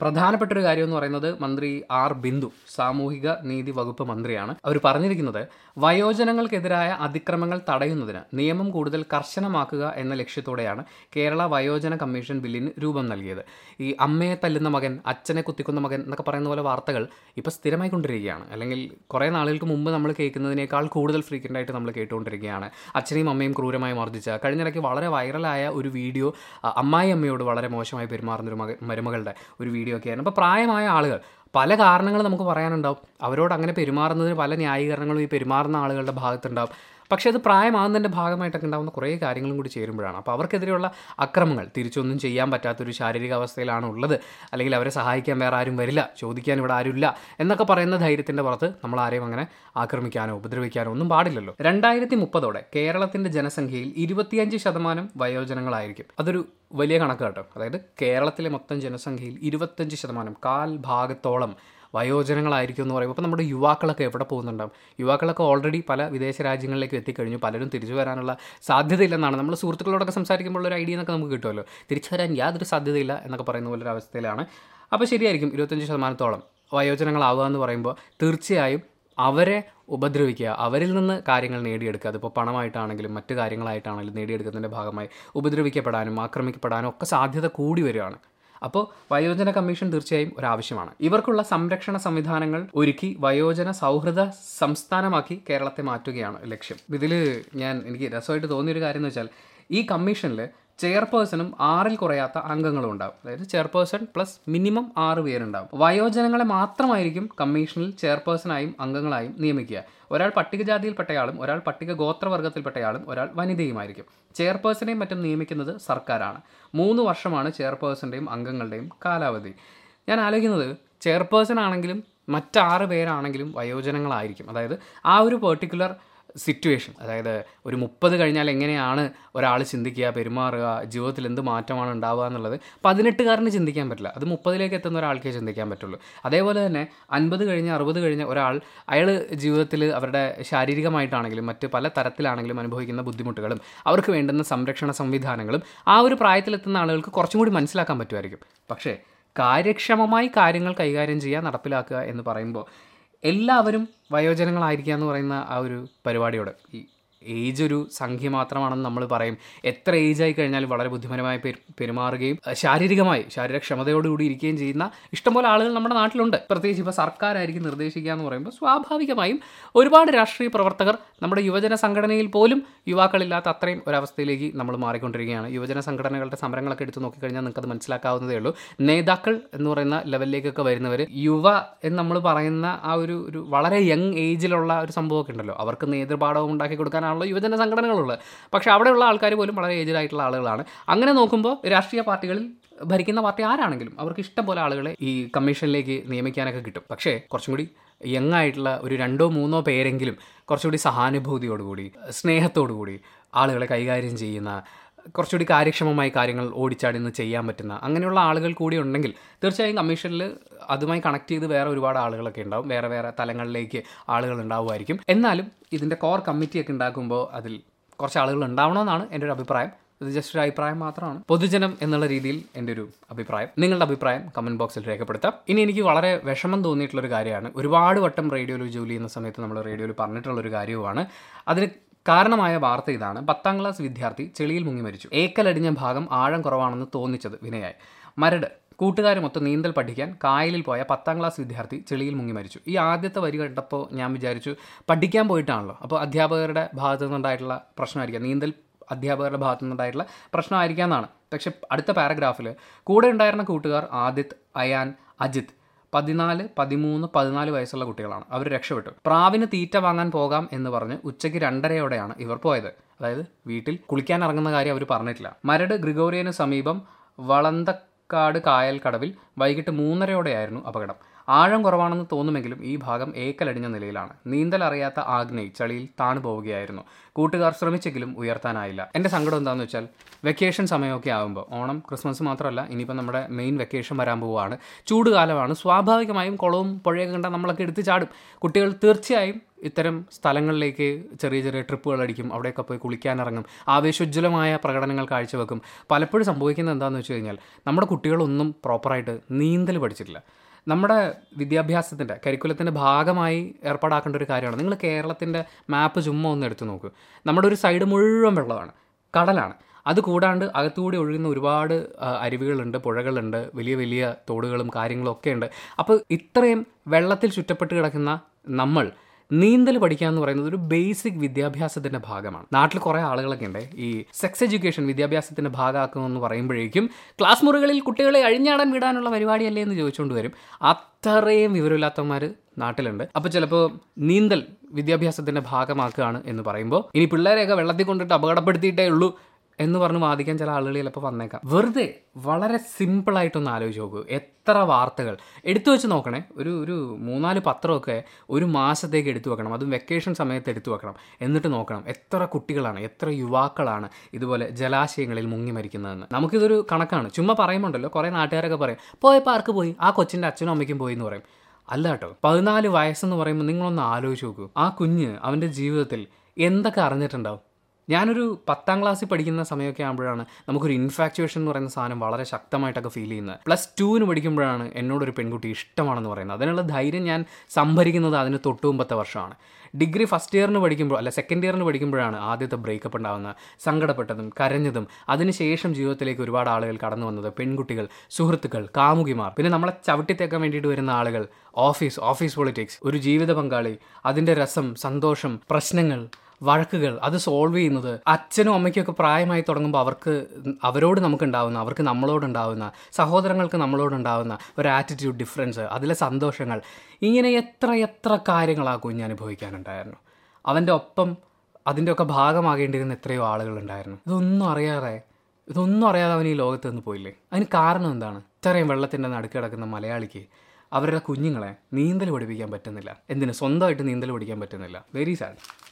പ്രധാനപ്പെട്ട ഒരു കാര്യം എന്ന് പറയുന്നത് മന്ത്രി ആർ ബിന്ദു സാമൂഹിക നീതി വകുപ്പ് മന്ത്രിയാണ്. അവർ പറഞ്ഞിരിക്കുന്നത് വയോജനങ്ങൾക്കെതിരായ അതിക്രമങ്ങൾ തടയുന്നതിന് നിയമം കൂടുതൽ കർശനമാക്കുക എന്ന ലക്ഷ്യത്തോടെയാണ് കേരള വയോജന കമ്മീഷൻ ബില്ലിന് രൂപം നൽകിയത്. ഈ അമ്മയെ തല്ലുന്ന മകൻ അച്ഛനെ കുത്തിക്കുന്ന മകൻ എന്നൊക്കെ പറയുന്ന പോലെ വാർത്തകൾ ഇപ്പോൾ സ്ഥിരമായി കൊണ്ടിരിക്കുകയാണ്. അല്ലെങ്കിൽ കുറേ നാളുകൾക്ക് മുമ്പ് നമ്മൾ കേൾക്കുന്നതിനേക്കാൾ കൂടുതൽ ഫ്രീക്വന്റ് ആയിട്ട് നമ്മൾ കേട്ടുകൊണ്ടിരിക്കുകയാണ്. അച്ഛനെയും അമ്മയും ക്രൂരമായി മർദ്ദിച്ച കഴിഞ്ഞിടയ്ക്ക് വളരെ വൈറലായ ഒരു വീഡിയോ അമ്മായി അമ്മയോട് വളരെ മോശമായി പെരുമാറുന്ന ഒരു മരുമകളുടെ ഒരു വീഡിയോ ഒക്കെയാണ് അപ്പോൾ പ്രായമായ ആളുകൾ പല കാരണങ്ങൾ നമുക്ക് പറയാനുണ്ടാവും. അവരോട് അങ്ങനെ പെരുമാറുന്നതിന് പല ന്യായീകരണങ്ങളും ഈ പെരുമാറുന്ന ആളുകളുടെ ഭാഗത്തുണ്ടാവും. പക്ഷേ അത് പ്രായമാകുന്നതിന്റെ ഭാഗമായിട്ടൊക്കെ ഉണ്ടാകുന്ന കുറേ കാര്യങ്ങളും കൂടി ചേരുമ്പോഴാണ്. അപ്പോൾ അവർക്കെതിരെയുള്ള അക്രമങ്ങൾ തിരിച്ചൊന്നും ചെയ്യാൻ പറ്റാത്തൊരു ശാരീരിക അവസ്ഥയിലാണ് ഉള്ളത്. അല്ലെങ്കിൽ അവരെ സഹായിക്കാൻ വേറെ ആരും വരില്ല ചോദിക്കാൻ ഇവിടെ ആരുമില്ല എന്നൊക്കെ പറയുന്ന ധൈര്യത്തിന്റെ പുറത്ത് നമ്മൾ ആരെയും അങ്ങനെ ആക്രമിക്കാനോ ഉപദ്രവിക്കാനോ ഒന്നും പാടില്ലല്ലോ. രണ്ടായിരത്തി മുപ്പതോടെ കേരളത്തിന്റെ ജനസംഖ്യയിൽ ഇരുപത്തിയഞ്ച് ശതമാനം വയോജനങ്ങളായിരിക്കും. അതൊരു വലിയ കണക്ക് കേട്ടോ അതായത് കേരളത്തിലെ മൊത്തം ജനസംഖ്യയിൽ ഇരുപത്തഞ്ച് ശതമാനം കാൽ ഭാഗത്തോളം വയോജനങ്ങളായിരിക്കും എന്ന് പറയുമ്പോൾ അപ്പോൾ നമ്മുടെ യുവാക്കളൊക്കെ എവിടെ പോകുന്നുണ്ടാവും? യുവാക്കളൊക്കെ ഓൾറെഡി പല വിദേശ രാജ്യങ്ങളിലേക്ക് എത്തിക്കഴിഞ്ഞു പലരും തിരിച്ചു വരാനുള്ള സാധ്യതയില്ലെന്നാണ്. നമ്മൾ സുഹൃത്തുക്കളോടൊക്കെ സംസാരിക്കുമ്പോൾ ഒരു ഐഡിയ എന്നൊക്കെ നമുക്ക് കിട്ടുമല്ലോ. തിരിച്ചു വരാൻ യാതൊരു സാധ്യതയില്ല എന്നൊക്കെ പറയുന്ന പോലെ ഒരു അവസ്ഥയിലാണ്. അപ്പോൾ ശരിയായിരിക്കും ഇരുപത്തഞ്ച് ശതമാനത്തോളം വയോജനങ്ങളാവുക എന്ന് പറയുമ്പോൾ തീർച്ചയായും അവരെ ഉപദ്രവിക്കുക അവരിൽ നിന്ന് കാര്യങ്ങൾ നേടിയെടുക്കുക. അതിപ്പോൾ പണമായിട്ടാണെങ്കിലും മറ്റു കാര്യങ്ങളായിട്ടാണെങ്കിലും നേടിയെടുക്കുന്നതിന്റെ ഭാഗമായി ഉപദ്രവിക്കപ്പെടാനും ആക്രമിക്കപ്പെടാനും ഒക്കെ സാധ്യത കൂടി വരികയാണ്. അപ്പോൾ വയോജന കമ്മീഷൻ തീർച്ചയായും ഒരാവശ്യമാണ്. ഇവർക്കുള്ള സംരക്ഷണ സംവിധാനങ്ങൾ ഒരുക്കി വയോജന സൗഹൃദ സംസ്ഥാനമാക്കി കേരളത്തെ മാറ്റുകയാണ് ലക്ഷ്യം. ഇതിൽ ഞാൻ എനിക്ക് രസമായിട്ട് തോന്നിയൊരു കാര്യം എന്ന് വെച്ചാൽ ഈ കമ്മീഷനിൽ ചെയർപേഴ്സണും ആറിൽ കുറയാത്ത അംഗങ്ങളും ഉണ്ടാവും. അതായത് ചെയർപേഴ്സൺ പ്ലസ് മിനിമം ആറ് പേരുണ്ടാവും. വയോജനങ്ങളെ മാത്രമായിരിക്കും കമ്മീഷനിൽ ചെയർപേഴ്സണായും അംഗങ്ങളായും നിയമിക്കുക. ഒരാൾ പട്ടികജാതിയിൽപ്പെട്ടയാളും ഒരാൾ പട്ടിക ഗോത്രവർഗത്തിൽപ്പെട്ടയാളും ഒരാൾ വനിതയുമായിരിക്കും. ചെയർപേഴ്സണെയും മറ്റും നിയമിക്കുന്നത് സർക്കാരാണ്. മൂന്ന് വർഷമാണ് ചെയർപേഴ്സന്റെയും അംഗങ്ങളുടെയും കാലാവധി. ഞാൻ ആലോചിക്കുന്നത് ചെയർപേഴ്സൺ ആണെങ്കിലും മറ്റാറ് പേരാണെങ്കിലും വയോജനങ്ങളായിരിക്കും. അതായത് ആ ഒരു പെർട്ടിക്കുലർ സിറ്റുവേഷൻ അതായത് ഒരു മുപ്പത് കഴിഞ്ഞാൽ എങ്ങനെയാണ് ഒരാൾ ചിന്തിക്കുക പെരുമാറുക ജീവിതത്തിൽ എന്ത് മാറ്റമാണ് ഉണ്ടാവുക എന്നുള്ളത്. പതിനെട്ടുകാരന് ചിന്തിക്കാൻ പറ്റില്ല. അത് മുപ്പതിലേക്ക് എത്തുന്ന ഒരാൾക്കേ ചിന്തിക്കാൻ പറ്റുള്ളൂ. അതേപോലെ തന്നെ അൻപത് കഴിഞ്ഞ് അറുപത് കഴിഞ്ഞ ഒരാൾ അയാൾ ജീവിതത്തിൽ അവരുടെ ശാരീരികമായിട്ടാണെങ്കിലും മറ്റ് പല തരത്തിലാണെങ്കിലും അനുഭവിക്കുന്ന ബുദ്ധിമുട്ടുകളും അവർക്ക് വേണ്ടുന്ന സംരക്ഷണ സംവിധാനങ്ങളും ആ ഒരു പ്രായത്തിലെത്തുന്ന ആളുകൾക്ക് കുറച്ചും കൂടി മനസ്സിലാക്കാൻ പറ്റുമായിരിക്കും. പക്ഷേ കാര്യക്ഷമമായി കാര്യങ്ങൾ കൈകാര്യം ചെയ്യുക നടപ്പിലാക്കുക എന്ന് പറയുമ്പോൾ എല്ലാവരും വയോജനങ്ങളായിരിക്കുക എന്ന് പറയുന്ന ആ ഒരു പരിപാടിയോട് ഈ ഏജ് ഒരു സംഖ്യ മാത്രമാണെന്ന് നമ്മൾ പറയും. എത്ര ഏജ് ആയി കഴിഞ്ഞാൽ വളരെ ബുദ്ധിപരമായി പെരു പെരുമാറുകയും ശാരീരികമായി ശാരീരക്ഷമതയോടുകൂടി ഇരിക്കുകയും ചെയ്യുന്ന ഇഷ്ടംപോലെ ആളുകൾ നമ്മുടെ നാട്ടിലുണ്ട്. പ്രത്യേകിച്ച് ഇപ്പോൾ സർക്കാരായിരിക്കും നിർദ്ദേശിക്കുക എന്ന് പറയുമ്പോൾ സ്വാഭാവികമായും ഒരുപാട് രാഷ്ട്രീയ പ്രവർത്തകർ നമ്മുടെ യുവജന സംഘടനയിൽ പോലും യുവാക്കളില്ലാത്ത അത്രയും ഒരവസ്ഥയിലേക്ക് നമ്മൾ മാറിക്കൊണ്ടിരിക്കുകയാണ്. യുവജന സംഘടനകളുടെ സമരങ്ങളൊക്കെ എടുത്ത് നോക്കിക്കഴിഞ്ഞാൽ നിങ്ങൾക്കത് മനസ്സിലാക്കാവുന്നതേ ഉള്ളൂ. നേതാക്കൾ എന്ന് പറയുന്ന ലെവലിലേക്കൊക്കെ വരുന്നവർ യുവ എന്ന് നമ്മൾ പറയുന്ന ആ ഒരു ഒരു വളരെ യങ് ഏജിലുള്ള ഒരു സംഭവമൊക്കെ ഉണ്ടല്ലോ. അവർക്ക് നേതൃപാഠവും ഉണ്ടാക്കി കൊടുക്കാനാണല്ലോ യുവജന സംഘടനകളുള്ളത് പക്ഷേ അവിടെയുള്ള ആൾക്കാർ പോലും വളരെ ഏജ്ഡ് ആയിട്ടുള്ള ആളുകളാണ്. അങ്ങനെ നോക്കുമ്പോൾ രാഷ്ട്രീയ പാർട്ടികളിൽ ഭരിക്കുന്ന പാർട്ടി ആരാണെങ്കിലും അവർക്ക് ഇഷ്ടം പോലെ ആളുകളെ ഈ കമ്മീഷനിലേക്ക് നിയമിക്കാനൊക്കെ കിട്ടും. പക്ഷേ കുറച്ചും കൂടി യങ് ആയിട്ടുള്ള ഒരു രണ്ടോ മൂന്നോ പേരെങ്കിലും കുറച്ചുകൂടി സഹാനുഭൂതിയോടുകൂടി സ്നേഹത്തോടുകൂടി ആളുകളെ കൈകാര്യം ചെയ്യുന്ന കുറച്ചുകൂടി കാര്യക്ഷമമായി കാര്യങ്ങൾ ഓടിച്ചാടി നിന്ന് ചെയ്യാൻ പറ്റുന്ന അങ്ങനെയുള്ള ആളുകൾ കൂടി ഉണ്ടെങ്കിൽ തീർച്ചയായും കമ്മീഷനിൽ അതുമായി കണക്ട് ചെയ്ത് വേറെ ഒരുപാട് ആളുകളൊക്കെ ഉണ്ടാവും. വേറെ വേറെ തലങ്ങളിലേക്ക് ആളുകൾ ഉണ്ടാവുമായിരിക്കും. എന്നാലും ഇതിന്റെ കോർ കമ്മിറ്റിയൊക്കെ ഉണ്ടാക്കുമ്പോൾ അതിൽ കുറച്ച് ആളുകൾ ഉണ്ടാവണമെന്നാണ് എന്റെ ഒരു അഭിപ്രായം. ഇത് ജസ്റ്റ് ഒരു അഭിപ്രായം മാത്രമാണ്. പൊതുജനം എന്നുള്ള രീതിയിൽ എന്റെ ഒരു അഭിപ്രായം. നിങ്ങളുടെ അഭിപ്രായം കമന്റ് ബോക്സിൽ രേഖപ്പെടുത്താം. ഇനി എനിക്ക് വളരെ വിഷമം തോന്നിയിട്ടുള്ളൊരു കാര്യമാണ്. ഒരുപാട് വട്ടം റേഡിയോയിൽ ജോലി ചെയ്യുന്ന സമയത്ത് നമ്മൾ റേഡിയോയിൽ പറഞ്ഞിട്ടുള്ളൊരു കാര്യവുമാണ്. അതിന് കാരണമായ വാർത്ത ഇതാണ്. പത്താം ക്ലാസ് വിദ്യാർത്ഥി ചെളിയിൽ മുങ്ങി മരിച്ചു. ഏക്കലടിഞ്ഞ ഭാഗം ആഴം കുറവാണെന്ന് തോന്നിച്ചത് വിനയായി. മരട്. കൂട്ടുകാരുമൊത്ത് നീന്തൽ പഠിക്കാൻ കായലിൽ പോയ പത്താം ക്ലാസ് വിദ്യാർത്ഥി ചെളിയിൽ മുങ്ങി മരിച്ചു. ഈ ആദ്യത്തെ വരി കണ്ടപ്പോൾ ഞാൻ വിചാരിച്ചു പഠിക്കാൻ പോയിട്ടാണല്ലോ. അപ്പോൾ അധ്യാപകരുടെ ഭാഗത്തു നിന്നുണ്ടായിട്ടുള്ള പ്രശ്നമായിരിക്കാം. നീന്തൽ അധ്യാപകരുടെ ഭാഗത്തു നിന്നുണ്ടായിട്ടുള്ള പ്രശ്നമായിരിക്കാം എന്നാണ്. പക്ഷെ അടുത്ത പാരഗ്രാഫിൽ കൂടെ ഉണ്ടായിരുന്ന കൂട്ടുകാർ ആദിത് അയാൻ അജിത് പതിനാല് പതിമൂന്ന് പതിനാല് വയസ്സുള്ള കുട്ടികളാണ്. അവർ രക്ഷപ്പെട്ടു. പ്രാവിന് തീറ്റ വാങ്ങാൻ പോകാം എന്ന് പറഞ്ഞ് ഉച്ചയ്ക്ക് രണ്ടരയോടെയാണ് ഇവർ പോയത്. അതായത് വീട്ടിൽ കുളിക്കാൻ ഇറങ്ങുന്ന കാര്യം അവർ പറഞ്ഞിട്ടില്ല. മരട് ഗ്രിഗോറിയന് സമീപം വളന്തക്കാട് കായൽ കടവിൽ വൈകിട്ട് മൂന്നരയോടെയായിരുന്നു അപകടം. ആഴം കുറവാണെന്ന് തോന്നുമെങ്കിലും ഈ ഭാഗം ഏക്കലടിഞ്ഞ നിലയിലാണ്. നീന്തൽ അറിയാത്ത ആഗ്നേയ് ചളിയിൽ താണു പോവുകയായിരുന്നു. കൂട്ടുകാർ ശ്രമിച്ചെങ്കിലും ഉയർത്താനായില്ല. എന്റെ സങ്കടം എന്താണെന്ന് വെച്ചാൽ വെക്കേഷൻ സമയമൊക്കെ ആകുമ്പോൾ ഓണം ക്രിസ്മസ് മാത്രമല്ല ഇനിയിപ്പോൾ നമ്മുടെ മെയിൻ വെക്കേഷൻ വരാൻ പോവുകയാണ്. ചൂടുകാലമാണ്. സ്വാഭാവികമായും കുളവും പുഴയൊക്കെ കണ്ടാൽ നമ്മളൊക്കെ എടുത്ത് ചാടും. കുട്ടികൾ തീർച്ചയായും ഇത്തരം സ്ഥലങ്ങളിലേക്ക് ചെറിയ ചെറിയ ട്രിപ്പുകൾ അടിക്കും. അവിടെയൊക്കെ പോയി കുളിക്കാനിറങ്ങും. ആവേശോജ്വലമായ പ്രകടനങ്ങൾ കാഴ്ചവെക്കും. പലപ്പോഴും സംഭവിക്കുന്നത് എന്താണെന്ന് വെച്ച് കഴിഞ്ഞാൽ നമ്മുടെ കുട്ടികളൊന്നും പ്രോപ്പറായിട്ട് നീന്തൽ പഠിച്ചിട്ടില്ല. നമ്മുടെ വിദ്യാഭ്യാസത്തിന്റെ കരിക്കുലത്തിന്റെ ഭാഗമായി ഏർപ്പാടാക്കേണ്ട ഒരു കാര്യമാണ്. നിങ്ങൾ കേരളത്തിന്റെ മാപ്പ് ചുമ്മാ ഒന്ന് എടുത്തു നോക്കൂ. നമ്മുടെ ഒരു സൈഡ് മുഴുവൻ വെള്ളമാണ് കടലാണ്. അത് കൂടാണ്ട് അകത്തുകൂടി ഒഴുകുന്ന ഒരുപാട് അരുവികളുണ്ട് പുഴകളുണ്ട് വലിയ വലിയ തോടുകളും കാര്യങ്ങളും ഒക്കെ ഉണ്ട്. അപ്പോൾ ഇത്രയും വെള്ളത്തിൽ ചുറ്റപ്പെട്ട് കിടക്കുന്ന നമ്മൾ നീന്തൽ പഠിക്കുക എന്ന് പറയുന്നത് ഒരു ബേസിക് വിദ്യാഭ്യാസത്തിന്റെ ഭാഗമാണ്. നാട്ടിൽ കുറേ ആളുകളൊക്കെ ഉണ്ട്. ഈ സെക്സ് എഡ്യൂക്കേഷൻ വിദ്യാഭ്യാസത്തിന്റെ ഭാഗമാക്കുമെന്ന് പറയുമ്പോഴേക്കും ക്ലാസ് മുറികളിൽ കുട്ടികളെ അഴിഞ്ഞാടാൻ വിടാനുള്ള പരിപാടിയല്ലേ എന്ന് ചോദിച്ചുകൊണ്ട് വരും. അത്രയും വിവരമില്ലാത്തവന്മാർ നാട്ടിലുണ്ട്. അപ്പോൾ ചിലപ്പോൾ നീന്തൽ വിദ്യാഭ്യാസത്തിന്റെ ഭാഗമാക്കുകയാണ് എന്ന് പറയുമ്പോൾ ഇനി പിള്ളേരെയൊക്കെ വെള്ളത്തിൽ കൊണ്ടിട്ട് അപകടപ്പെടുത്തിയിട്ടേ ഉള്ളൂ എന്ന് പറഞ്ഞ് വാദിക്കാൻ ചില ആളുകൾ ചിലപ്പോൾ വന്നേക്കാം. വെറുതെ വളരെ സിമ്പിളായിട്ടൊന്ന് ആലോചിച്ച് നോക്കൂ. എത്ര വാർത്തകൾ. എടുത്തു വെച്ച് നോക്കണേ. ഒരു ഒരു മൂന്നാൽ പത്രമൊക്കെ ഒരു മാസത്തേക്ക് എടുത്തു വെക്കണം. അതും വെക്കേഷൻ സമയത്ത് എടുത്തു വെക്കണം. എന്നിട്ട് നോക്കണം. എത്ര കുട്ടികളാണ് എത്ര യുവാക്കളാണ് ഇതുപോലെ ജലാശയങ്ങളിൽ മുങ്ങി മരിക്കുന്നതെന്ന്. നമുക്കിതൊരു കണക്കാണ്. ചുമ്മാ പറയുമ്പോണ്ടല്ലോ. കുറേ നാട്ടുകാരൊക്കെ പറയും പോയ പാർക്ക് പോയി. ആ കൊച്ചിന്റെ അച്ഛനും അമ്മയ്ക്കും പോയി എന്ന് പറയും. അല്ല കേട്ടോ. പതിനാല് വയസ്സെന്ന് പറയുമ്പോൾ നിങ്ങളൊന്ന് ആലോചിച്ച് നോക്കൂ. ആ കുഞ്ഞ് അവന്റെ ജീവിതത്തിൽ എന്തൊക്കെ അറിഞ്ഞിട്ടുണ്ടാവും? ഞാനൊരു പത്താം ക്ലാസ്സിൽ പഠിക്കുന്ന സമയമൊക്കെ ആകുമ്പോഴാണ് നമുക്കൊരു ഇൻഫാക്ച്വേഷൻ എന്ന് പറയുന്ന സാധനം വളരെ ശക്തമായിട്ടൊക്കെ ഫീൽ ചെയ്യുന്നത്. പ്ലസ് ടുവിന് പഠിക്കുമ്പോഴാണ് എന്നോടൊരു പെൺകുട്ടി ഇഷ്ടമാണെന്ന് പറയുന്നത്. അതിനുള്ള ധൈര്യം ഞാൻ സംഭരിക്കുന്നത് അതിന് തൊട്ട് മുമ്പത്തെ വർഷമാണ്. ഡിഗ്രി ഫസ്റ്റ് ഇയറിന് പഠിക്കുമ്പോൾ അല്ല സെക്കൻഡ് ഇയറിന് പഠിക്കുമ്പോഴാണ് ആദ്യത്തെ ബ്രേക്കപ്പ് ഉണ്ടാകുന്നത് സങ്കടപ്പെട്ടതും കരഞ്ഞതും. അതിനുശേഷം ജീവിതത്തിലേക്ക് ഒരുപാട് ആളുകൾ കടന്നു വന്നത് പെൺകുട്ടികൾ സുഹൃത്തുക്കൾ കാമുകിമാർ. പിന്നെ നമ്മളെ ചവിട്ടിത്തേക്കാൻ വേണ്ടിയിട്ട് വരുന്ന ആളുകൾ ഓഫീസ് ഓഫീസ് പൊളിറ്റിക്സ് ഒരു ജീവിത പങ്കാളി അതിന്റെ രസം സന്തോഷം പ്രശ്നങ്ങൾ വഴക്കുകൾ. അത് സോൾവ് ചെയ്യുന്നത്. അച്ഛനും അമ്മയ്ക്കൊക്കെ പ്രായമായി തുടങ്ങുമ്പോൾ അവർക്ക് അവരോട് നമുക്ക് നമുക്കുണ്ടാവുന്ന അവർക്ക് നമ്മളോടുണ്ടാവുന്ന സഹോദരങ്ങൾക്ക് നമ്മളോടുണ്ടാവുന്ന ഒരു ആറ്റിറ്റ്യൂഡ് ഡിഫറൻസ് അതിലെ സന്തോഷങ്ങൾ. ഇങ്ങനെ എത്ര എത്ര കാര്യങ്ങൾ ആ കുഞ്ഞ് അനുഭവിക്കാനുണ്ടായിരുന്നു. അവന്റെ ഒപ്പം അതിന്റെയൊക്കെ ഭാഗമാകേണ്ടിയിരുന്ന എത്രയോ ആളുകളുണ്ടായിരുന്നു. ഇതൊന്നും അറിയാതെ ഇതൊന്നും അറിയാതെ അവൻ ഈ ലോകത്ത് നിന്ന് പോയില്ലേ? അതിന് കാരണം എന്താണ്? ഇത്രയും വെള്ളത്തിന്റെ നടുക്ക് കിടക്കുന്ന മലയാളിക്ക് അവരുടെ കുഞ്ഞുങ്ങളെ നീന്തൽ പഠിപ്പിക്കാൻ പറ്റുന്നില്ല. എന്തിന്? സ്വന്തമായിട്ട് നീന്തൽ പഠിക്കാൻ പറ്റുന്നില്ല. Very sad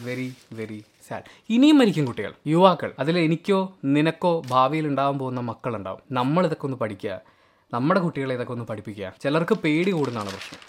very very sad. ഇനിയും മരിക്കും കുട്ടികൾ യുവാക്കൾ. അതിൽ എനിക്കോ നിനക്കോ ഭാവിയിൽ ഉണ്ടാകാൻ പോകുന്ന മക്കളുണ്ടാവും. നമ്മൾ ഇതൊക്കെ ഒന്ന് പഠിക്കുക. നമ്മുടെ കുട്ടികളെ ഇതൊക്കെ ഒന്ന് പഠിപ്പിക്കുക. ചിലർക്ക് പേടി കൂടുന്നതാണ് പ്രശ്നം.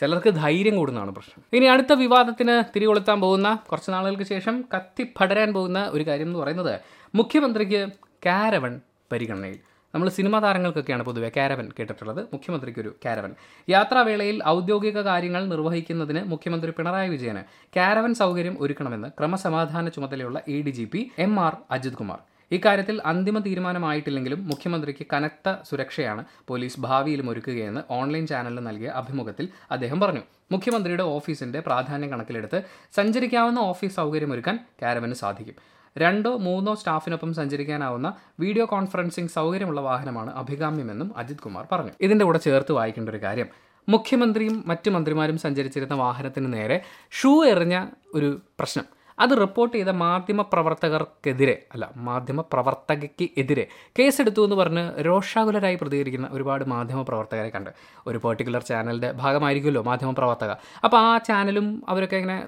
ചിലർക്ക് ധൈര്യം കൂടുന്നതാണ് പ്രശ്നം. ഇനി അടുത്ത വിവാദത്തിന് തിരികൊളുത്താൻ പോകുന്ന കുറച്ച് നാളുകൾക്ക് ശേഷം കത്തിപ്പടരാൻ പോകുന്ന ഒരു കാര്യം എന്ന് പറയുന്നത് മുഖ്യമന്ത്രിക്ക് കാരവൺ പരിഗണനയിൽ. നമ്മൾ സിനിമാ താരങ്ങൾക്കൊക്കെയാണ് പൊതുവെ കാരവൻ കേട്ടിട്ടുള്ളത്. മുഖ്യമന്ത്രിക്ക് ഒരു കാരവൻ. യാത്രാവേളയിൽ ഔദ്യോഗിക കാര്യങ്ങൾ നിർവഹിക്കുന്നതിന് മുഖ്യമന്ത്രി പിണറായി വിജയന് കാരവൻ സൗകര്യം ഒരുക്കണമെന്ന് ക്രമസമാധാന ചുമതലയുള്ള A D G P M R Ajith Kumar. ഇക്കാര്യത്തിൽ അന്തിമ തീരുമാനമായിട്ടില്ലെങ്കിലും മുഖ്യമന്ത്രിക്ക് കനത്ത സുരക്ഷയാണ് പോലീസ് ഭാവിയിലും ഒരുക്കുകയെന്ന് ഓൺലൈൻ ചാനലിന് നൽകിയ അഭിമുഖത്തിൽ അദ്ദേഹം പറഞ്ഞു. മുഖ്യമന്ത്രിയുടെ ഓഫീസിന്റെ പ്രാധാന്യം കണക്കിലെടുത്ത് സഞ്ചരിക്കാവുന്ന ഓഫീസ് സൗകര്യമൊരുക്കാൻ കാരവന് സാധിക്കും. രണ്ടോ മൂന്നോ സ്റ്റാഫിനൊപ്പം സഞ്ചരിക്കാനാവുന്ന വീഡിയോ കോൺഫറൻസിംഗ് സൗകര്യമുള്ള വാഹനമാണ് അഭികാമ്യമെന്നും അജിത് കുമാർ പറഞ്ഞു. ഇതിന്റെ കൂടെ ചേർത്ത് വായിക്കേണ്ട ഒരു കാര്യം മുഖ്യമന്ത്രിയും മറ്റ് മന്ത്രിമാരും സഞ്ചരിച്ചിരുന്ന വാഹനത്തിന് നേരെ ഷൂ എറിഞ്ഞ ഒരു പ്രശ്നം. അത് റിപ്പോർട്ട് ചെയ്ത മാധ്യമ പ്രവർത്തകർക്കെതിരെ അല്ല മാധ്യമ പ്രവർത്തകയ്ക്ക് എതിരെ കേസെടുത്തു എന്ന് പറഞ്ഞ് രോഷാകുലരായി പ്രതികരിക്കുന്ന ഒരുപാട് മാധ്യമ പ്രവർത്തകരെ കണ്ട്. ഒരു പെർട്ടിക്കുലർ ചാനലിന്റെ ഭാഗമായിരിക്കുമല്ലോ മാധ്യമ പ്രവർത്തക അപ്പോൾ ആ ചാനലും അവരൊക്കെ ഇങ്ങനെ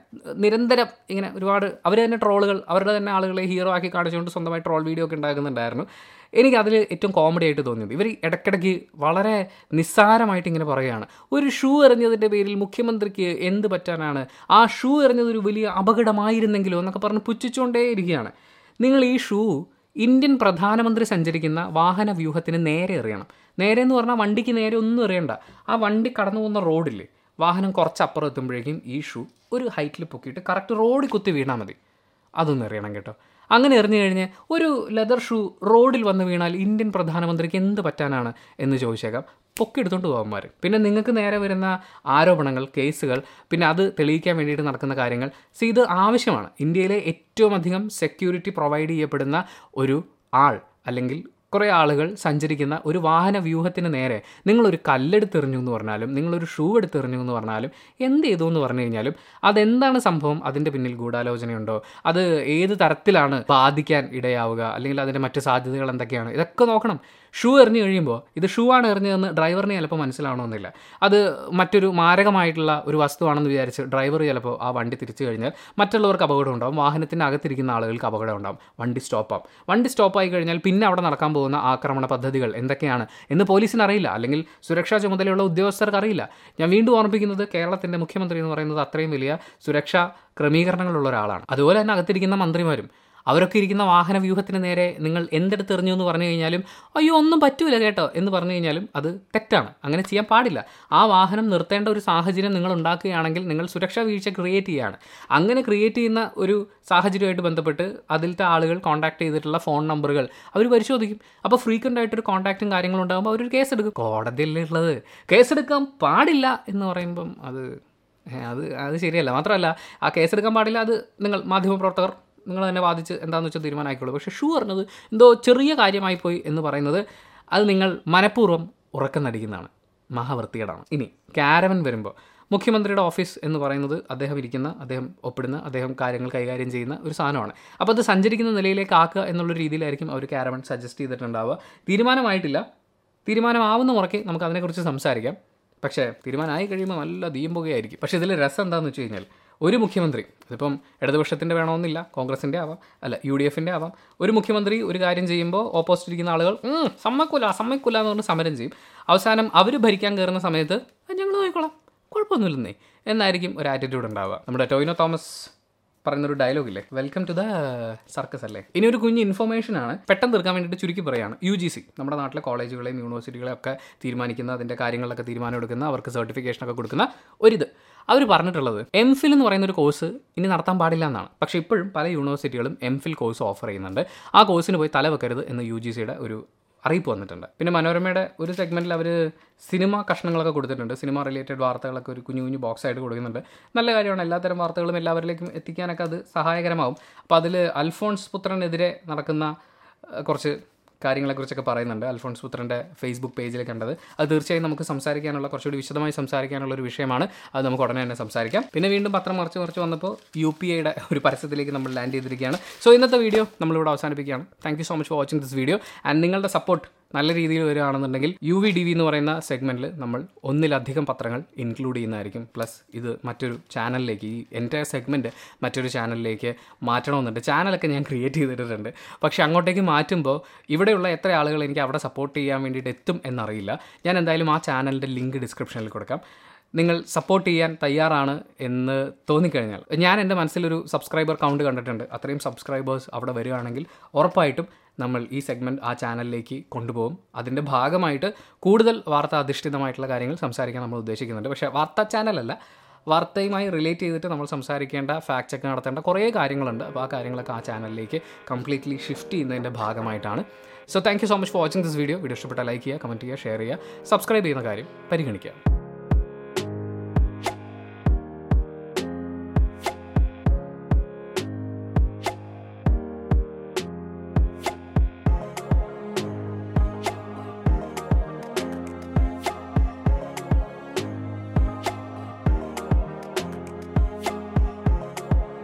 നിരന്തരം ഇങ്ങനെ ഒരുപാട് അവർ തന്നെ ട്രോളുകൾ അവരുടെ തന്നെ ആളുകളെ ഹീറോ ആക്കി കാണിച്ചുകൊണ്ട് സ്വന്തമായി ട്രോൾ വീഡിയോ ഒക്കെ ഉണ്ടാക്കുന്നുണ്ടായിരുന്നു. എനിക്ക് അതിൽ ഏറ്റവും കോമഡി ആയിട്ട് തോന്നിയത്. ഇവർ ഇടയ്ക്കിടയ്ക്ക് വളരെ നിസ്സാരമായിട്ട് ഇങ്ങനെ പറയുകയാണ്. ഒരു ഷൂ എറിഞ്ഞതിന്റെ പേരിൽ മുഖ്യമന്ത്രിക്ക് എന്ത് പറ്റാനാണ്? ആ ഷൂ എറിഞ്ഞത് ഒരു വലിയ അപകടമായിരുന്നെങ്കിലോ എന്നൊക്കെ പറഞ്ഞ് പുച്ഛിച്ചുകൊണ്ടേ ഇരിക്കുകയാണ് നിങ്ങൾ ഈ ഷൂ ഇന്ത്യൻ പ്രധാനമന്ത്രി സഞ്ചരിക്കുന്ന വാഹന വ്യൂഹത്തിന് നേരെ എറിയണം. നേരെ എന്ന് പറഞ്ഞാൽ വണ്ടിക്ക് നേരെ ഒന്നും എറിയണ്ട. ആ വണ്ടി കടന്നു പോകുന്ന റോഡില്ലേ വാഹനം കുറച്ച് അപ്പുറം എത്തുമ്പോഴേക്കും ഈ ഷൂ ഒരു ഹൈറ്റിൽ പൊക്കിയിട്ട് കറക്റ്റ് റോഡിൽ കുത്തി വീണാൽ മതി. അതൊന്നും എറിയണം കേട്ടോ. അങ്ങനെ എറിഞ്ഞു കഴിഞ്ഞ് ഒരു ലെതർ ഷൂ റോഡിൽ വന്ന് വീണാൽ ഇന്ത്യൻ പ്രധാനമന്ത്രിക്ക് എന്ത് പറ്റാനാണ് എന്ന് ചോദിച്ചേക്കാം. പൊക്കി എടുത്തുകൊണ്ട് പോകാന്മാർ പിന്നെ നിങ്ങൾക്ക് നേരെ വരുന്ന ആരോപണങ്ങൾ കേസുകൾ പിന്നെ അത് തെളിയിക്കാൻ വേണ്ടിയിട്ട് നടക്കുന്ന കാര്യങ്ങൾ. സി ഇത് ആവശ്യമാണ്. ഇന്ത്യയിലെ ഏറ്റവും അധികം സെക്യൂരിറ്റി പ്രൊവൈഡ് ചെയ്യപ്പെടുന്ന ഒരു ആൾ അല്ലെങ്കിൽ കുറേ ആളുകൾ സഞ്ചരിക്കുന്ന ഒരു വാഹന വ്യൂഹത്തിന് നേരെ നിങ്ങളൊരു കല്ലെടുത്തെറിഞ്ഞു എന്ന് പറഞ്ഞാലും നിങ്ങളൊരു ഷൂ എടുത്തെറിഞ്ഞു എന്ന് പറഞ്ഞാലും എന്ത് ചെയ്തു എന്ന് പറഞ്ഞു കഴിഞ്ഞാലും അതെന്താണ് സംഭവം? അതിന്റെ പിന്നിൽ ഗൂഢാലോചനയുണ്ടോ? അത് ഏത് തരത്തിലാണ് ബാധിക്കാൻ ഇടയാവുക? അല്ലെങ്കിൽ അതിന്റെ മറ്റ് സാധ്യതകൾ എന്തൊക്കെയാണ്? ഇതൊക്കെ നോക്കണം. ഷൂ എറിഞ്ഞു കഴിയുമ്പോൾ ഇത് ഷൂ ആണ് എറിഞ്ഞതെന്ന് ഡ്രൈവറിന് ചിലപ്പോൾ മനസ്സിലാവണമെന്നില്ല അത് മറ്റൊരു മാരകമായിട്ടുള്ള ഒരു വസ്തുവാണെന്ന് വിചാരിച്ച് ഡ്രൈവർ ചിലപ്പോൾ ആ വണ്ടി തിരിച്ചു കഴിഞ്ഞാൽ മറ്റുള്ളവർക്ക് അപകടം ഉണ്ടാവും. വാഹനത്തിന്റെ അകത്തിരിക്കുന്ന ആളുകൾക്ക് അപകടം ഉണ്ടാവും. വണ്ടി സ്റ്റോപ്പാവും. വണ്ടി സ്റ്റോപ്പായി കഴിഞ്ഞാൽ പിന്നെ അവിടെ നടക്കാൻ പോകുന്ന ആക്രമണ പദ്ധതികൾ എന്തൊക്കെയാണ് എന്ന് പോലീസിന് അറിയില്ല. അല്ലെങ്കിൽ സുരക്ഷാ ചുമതലയുള്ള ഉദ്യോഗസ്ഥർക്ക് അറിയില്ല. ഞാൻ വീണ്ടും ഓർമ്മിപ്പിക്കുന്നത് കേരളത്തിന്റെ മുഖ്യമന്ത്രി എന്ന് പറയുന്നത് അത്രയും വലിയ സുരക്ഷാ ക്രമീകരണങ്ങളുള്ള ഒരാളാണ്. അതുപോലെ തന്നെ അകത്തിരിക്കുന്ന മന്ത്രിമാരും. അവരൊക്കെ ഇരിക്കുന്ന വാഹന വ്യൂഹത്തിന് നേരെ നിങ്ങൾ എന്തെടുത്ത് എറിഞ്ഞു എന്ന് പറഞ്ഞു കഴിഞ്ഞാലും അയ്യോ ഒന്നും പറ്റൂല കേട്ടോ എന്ന് പറഞ്ഞു കഴിഞ്ഞാലും അത് തെറ്റാണ്. അങ്ങനെ ചെയ്യാൻ പാടില്ല. ആ വാഹനം നിർത്തേണ്ട ഒരു സാഹചര്യം നിങ്ങൾ ഉണ്ടാക്കുകയാണെങ്കിൽ നിങ്ങൾ സുരക്ഷാ വീഴ്ച ക്രിയേറ്റ് ചെയ്യുകയാണ് അങ്ങനെ ക്രിയേറ്റ് ചെയ്യുന്ന ഒരു സാഹചര്യമായിട്ട് ബന്ധപ്പെട്ട് അതിലത്തെ ആളുകൾ കോൺടാക്ട് ചെയ്തിട്ടുള്ള ഫോൺ നമ്പറുകൾ അവർ പരിശോധിക്കും. അപ്പോൾ ഫ്രീക്വന്റ് ആയിട്ടൊരു കോൺടാക്റ്റും കാര്യങ്ങളും ഉണ്ടാകുമ്പോൾ അവരൊരു കേസ് എടുക്കും. കോടതിയല്ലേ ഉള്ളത് കേസെടുക്കാൻ പാടില്ല എന്ന് പറയുമ്പം അത് അത് അത് ശരിയല്ല. മാത്രമല്ല ആ കേസെടുക്കാൻ പാടില്ല അത് നിങ്ങൾ മാധ്യമപ്രവർത്തകർ നിങ്ങൾ തന്നെ വാദിച്ച് എന്താണെന്ന് വെച്ചാൽ തീരുമാനമായിക്കോളൂ പക്ഷേ ഷൂ പറഞ്ഞത് എന്തോ ചെറിയ കാര്യമായി പോയി എന്ന് പറയുന്നത് അത് നിങ്ങൾ മനഃപൂർവം ഉറക്കം നടിക്കുന്നതാണ്. മഹാവൃത്തികേടാണ്. ഇനി കാരവൻ വരുമ്പോൾ മുഖ്യമന്ത്രിയുടെ ഓഫീസ് എന്ന് പറയുന്നത് അദ്ദേഹം ഇരിക്കുന്ന അദ്ദേഹം ഒപ്പിടുന്ന അദ്ദേഹം കാര്യങ്ങൾ കൈകാര്യം ചെയ്യുന്ന ഒരു സാധനമാണ്. അപ്പോൾ അത് സഞ്ചരിക്കുന്ന നിലയിലേക്ക് ആക്കുക എന്നുള്ള രീതിയിലായിരിക്കും അവർ കാരവൻ സജസ്റ്റ് ചെയ്തിട്ടുണ്ടാവുക. തീരുമാനമായിട്ടില്ല. തീരുമാനമാവുന്ന മുറയ്ക്ക് നമുക്ക് അതിനെക്കുറിച്ച് സംസാരിക്കാം. പക്ഷേ തീരുമാനമായി കഴിയുമ്പോൾ നല്ല ദീമ്പുകയായിരിക്കും പക്ഷേ ഇതിൽ രസം എന്താണെന്ന് വെച്ച് കഴിഞ്ഞാൽ ഒരു മുഖ്യമന്ത്രി അതിപ്പം ഇടതുപക്ഷത്തിന്റെ വേണമെന്നില്ല കോൺഗ്രസിന്റെ ആവാം അല്ല യു ഡി എഫിന്റെ ആവാം. ഒരു മുഖ്യമന്ത്രി ഒരു കാര്യം ചെയ്യുമ്പോൾ ഓപ്പോസിറ്റ് ഇരിക്കുന്ന ആളുകൾ സമ്മക്കൂല സമ്മതിക്കൂല എന്ന് പറഞ്ഞ് സമരം ചെയ്യും. അവസാനം അവർ ഭരിക്കാൻ കയറുന്ന സമയത്ത് ഞങ്ങൾ നോക്കിക്കോളാം കുഴപ്പമൊന്നുമില്ലെന്നേ എന്നായിരിക്കും ഒരു ആറ്റിറ്റ്യൂഡ് ഉണ്ടാവുക. നമ്മുടെ ടോയിനോ തോമസ് പറയുന്നൊരു ഡയലോഗ് ഇല്ലേ വെൽക്കം ടു ദ സർക്കസ് അല്ലേ? ഇനി ഒരു കുഞ്ഞ് ഇൻഫർമേഷൻ ആണ്. പെട്ടെന്ന് തീർക്കാൻ വേണ്ടിയിട്ട് ചുരുക്കി പറയാണ് യു ജി സി നമ്മുടെ നാട്ടിലെ കോളേജുകളെയും യൂണിവേഴ്സിറ്റികളെയും ഒക്കെ തീരുമാനിക്കുന്ന അതിന്റെ കാര്യങ്ങളൊക്കെ തീരുമാനം എടുക്കുന്ന അവർക്ക് സർട്ടിഫിക്കേഷനൊക്കെ കൊടുക്കുന്ന ഒരിത് അവർ പറഞ്ഞിട്ടുള്ളത് എം ഫിൽ എന്ന് പറയുന്ന ഒരു കോഴ്സ് ഇനി നടത്താൻ പാടില്ല എന്നാണ്. പക്ഷേ ഇപ്പോഴും പല യൂണിവേഴ്സിറ്റികളും എം ഫിൽ കോഴ്സ് ഓഫർ ചെയ്യുന്നുണ്ട്. ആ കോഴ്സിന് പോയി തല വെക്കരുത് എന്ന് യു ജി സിയുടെ ഒരു അറിയിപ്പ് വന്നിട്ടുണ്ട്. പിന്നെ മനോരമയുടെ ഒരു സെഗ്മെന്റിൽ അവർ സിനിമ കഷ്ണങ്ങളൊക്കെ കൊടുത്തിട്ടുണ്ട്. സിനിമ റിലേറ്റഡ് വാർത്തകളൊക്കെ ഒരു കുഞ്ഞു കുഞ്ഞു ബോക്സ് ആയിട്ട് കൊടുക്കുന്നുണ്ട്. നല്ല കാര്യമാണ്. എല്ലാത്തരം വാർത്തകളും എല്ലാവരിലേക്കും എത്തിക്കാനൊക്കെ അത് സഹായകരമാവും. അപ്പോൾ അതിൽ അൽഫോൺസ് പുത്രനെതിരെ നടക്കുന്ന കുറച്ച് കാര്യങ്ങളെക്കുറിച്ചൊക്കെ പറയുന്നുണ്ട് അൽഫോൺസ് പുത്രന്റെ ഫേസ്ബുക്ക് പേജിൽ കണ്ടത്. അത് തീർച്ചയായും നമുക്ക് സംസാരിക്കാനുള്ള കുറച്ചുകൂടി വിശദമായി സംസാരിക്കാനുള്ള ഒരു വിഷയമാണ്. അത് നമുക്ക് ഉടനെ തന്നെ സംസാരിക്കാം. പിന്നെ വീണ്ടും പത്രം മറിച്ച് മറിച്ച് വന്നപ്പോൾ യു പി ഐയുടെ ഒരു പരസ്യത്തിലേക്ക് നമ്മൾ ലാൻഡ് ചെയ്തിരിക്കുകയാണ്. സോ ഇന്നത്തെ വീഡിയോ നമ്മളിവിടെ അവസാനിപ്പിക്കുകയാണ്. Thank you so much for watching this video and നിങ്ങളുടെ സപ്പോർട്ട് നല്ല രീതിയിൽ വരികയാണെന്നുണ്ടെങ്കിൽ യു വി ഡി വി എന്ന് പറയുന്ന സെഗ്മെന്റിൽ നമ്മൾ ഒന്നിലധികം പത്രങ്ങൾ ഇൻക്ലൂഡ് ചെയ്യുന്നതായിരിക്കും. പ്ലസ് ഇത് മറ്റൊരു ചാനലിലേക്ക് ഈ എന്റെ സെഗ്മെന്റ് മറ്റൊരു ചാനലിലേക്ക് മാറ്റണമെന്നുണ്ട്. ചാനലൊക്കെ ഞാൻ ക്രിയേറ്റ് ചെയ്തിട്ടുണ്ട് പക്ഷേ അങ്ങോട്ടേക്ക് മാറ്റുമ്പോൾ ഇവിടെയുള്ള എത്ര ആളുകൾ എനിക്ക് അവിടെ സപ്പോർട്ട് ചെയ്യാൻ വേണ്ടിയിട്ട് എത്തും എന്നറിയില്ല. ഞാൻ എന്തായാലും ആ ചാനലിന്റെ ലിങ്ക് ഡിസ്ക്രിപ്ഷനിൽ കൊടുക്കാം. നിങ്ങൾ സപ്പോർട്ട് ചെയ്യാൻ തയ്യാറാണ് എന്ന് തോന്നിക്കഴിഞ്ഞാൽ ഞാൻ എന്റെ മനസ്സിലൊരു സബ്സ്ക്രൈബർ കൗണ്ട് കണ്ടിട്ടുണ്ട്. അത്രയും സബ്സ്ക്രൈബേഴ്സ് അവിടെ വരികയാണെങ്കിൽ ഉറപ്പായിട്ടും നമ്മൾ ഈ സെഗ്മെന്റ് ആ ചാനലിലേക്ക് കൊണ്ടുപോകും. അതിന്റെ ഭാഗമായിട്ട് കൂടുതൽ വാർത്ത അധിഷ്ഠിതമായിട്ടുള്ള കാര്യങ്ങൾ സംസാരിക്കാൻ നമ്മൾ ഉദ്ദേശിക്കുന്നുണ്ട്. പക്ഷേ വാർത്താ ചാനലല്ല വാർത്തയുമായി റിലേറ്റ് ചെയ്തിട്ട് നമ്മൾ സംസാരിക്കേണ്ട ഫാക്ട് ചെക്ക് നടത്തേണ്ട കുറേ കാര്യങ്ങളുണ്ട്. അപ്പോൾ ആ കാര്യങ്ങളൊക്കെ ആ ചാനലിലേക്ക് കംപ്ലീറ്റ്ലി ഷിഫ്റ്റ് ചെയ്യുന്നതിന്റെ ഭാഗമായിട്ടാണ്. So thank you so much for watching this video video ഇഷ്ടപ്പെട്ട ലൈക്ക് ചെയ്യുക കമന്റ് ചെയ്യുക ഷെയർ ചെയ്യുക സബ്സ്ക്രൈബ് ചെയ്യുന്ന കാര്യം പരിഗണിക്കുക.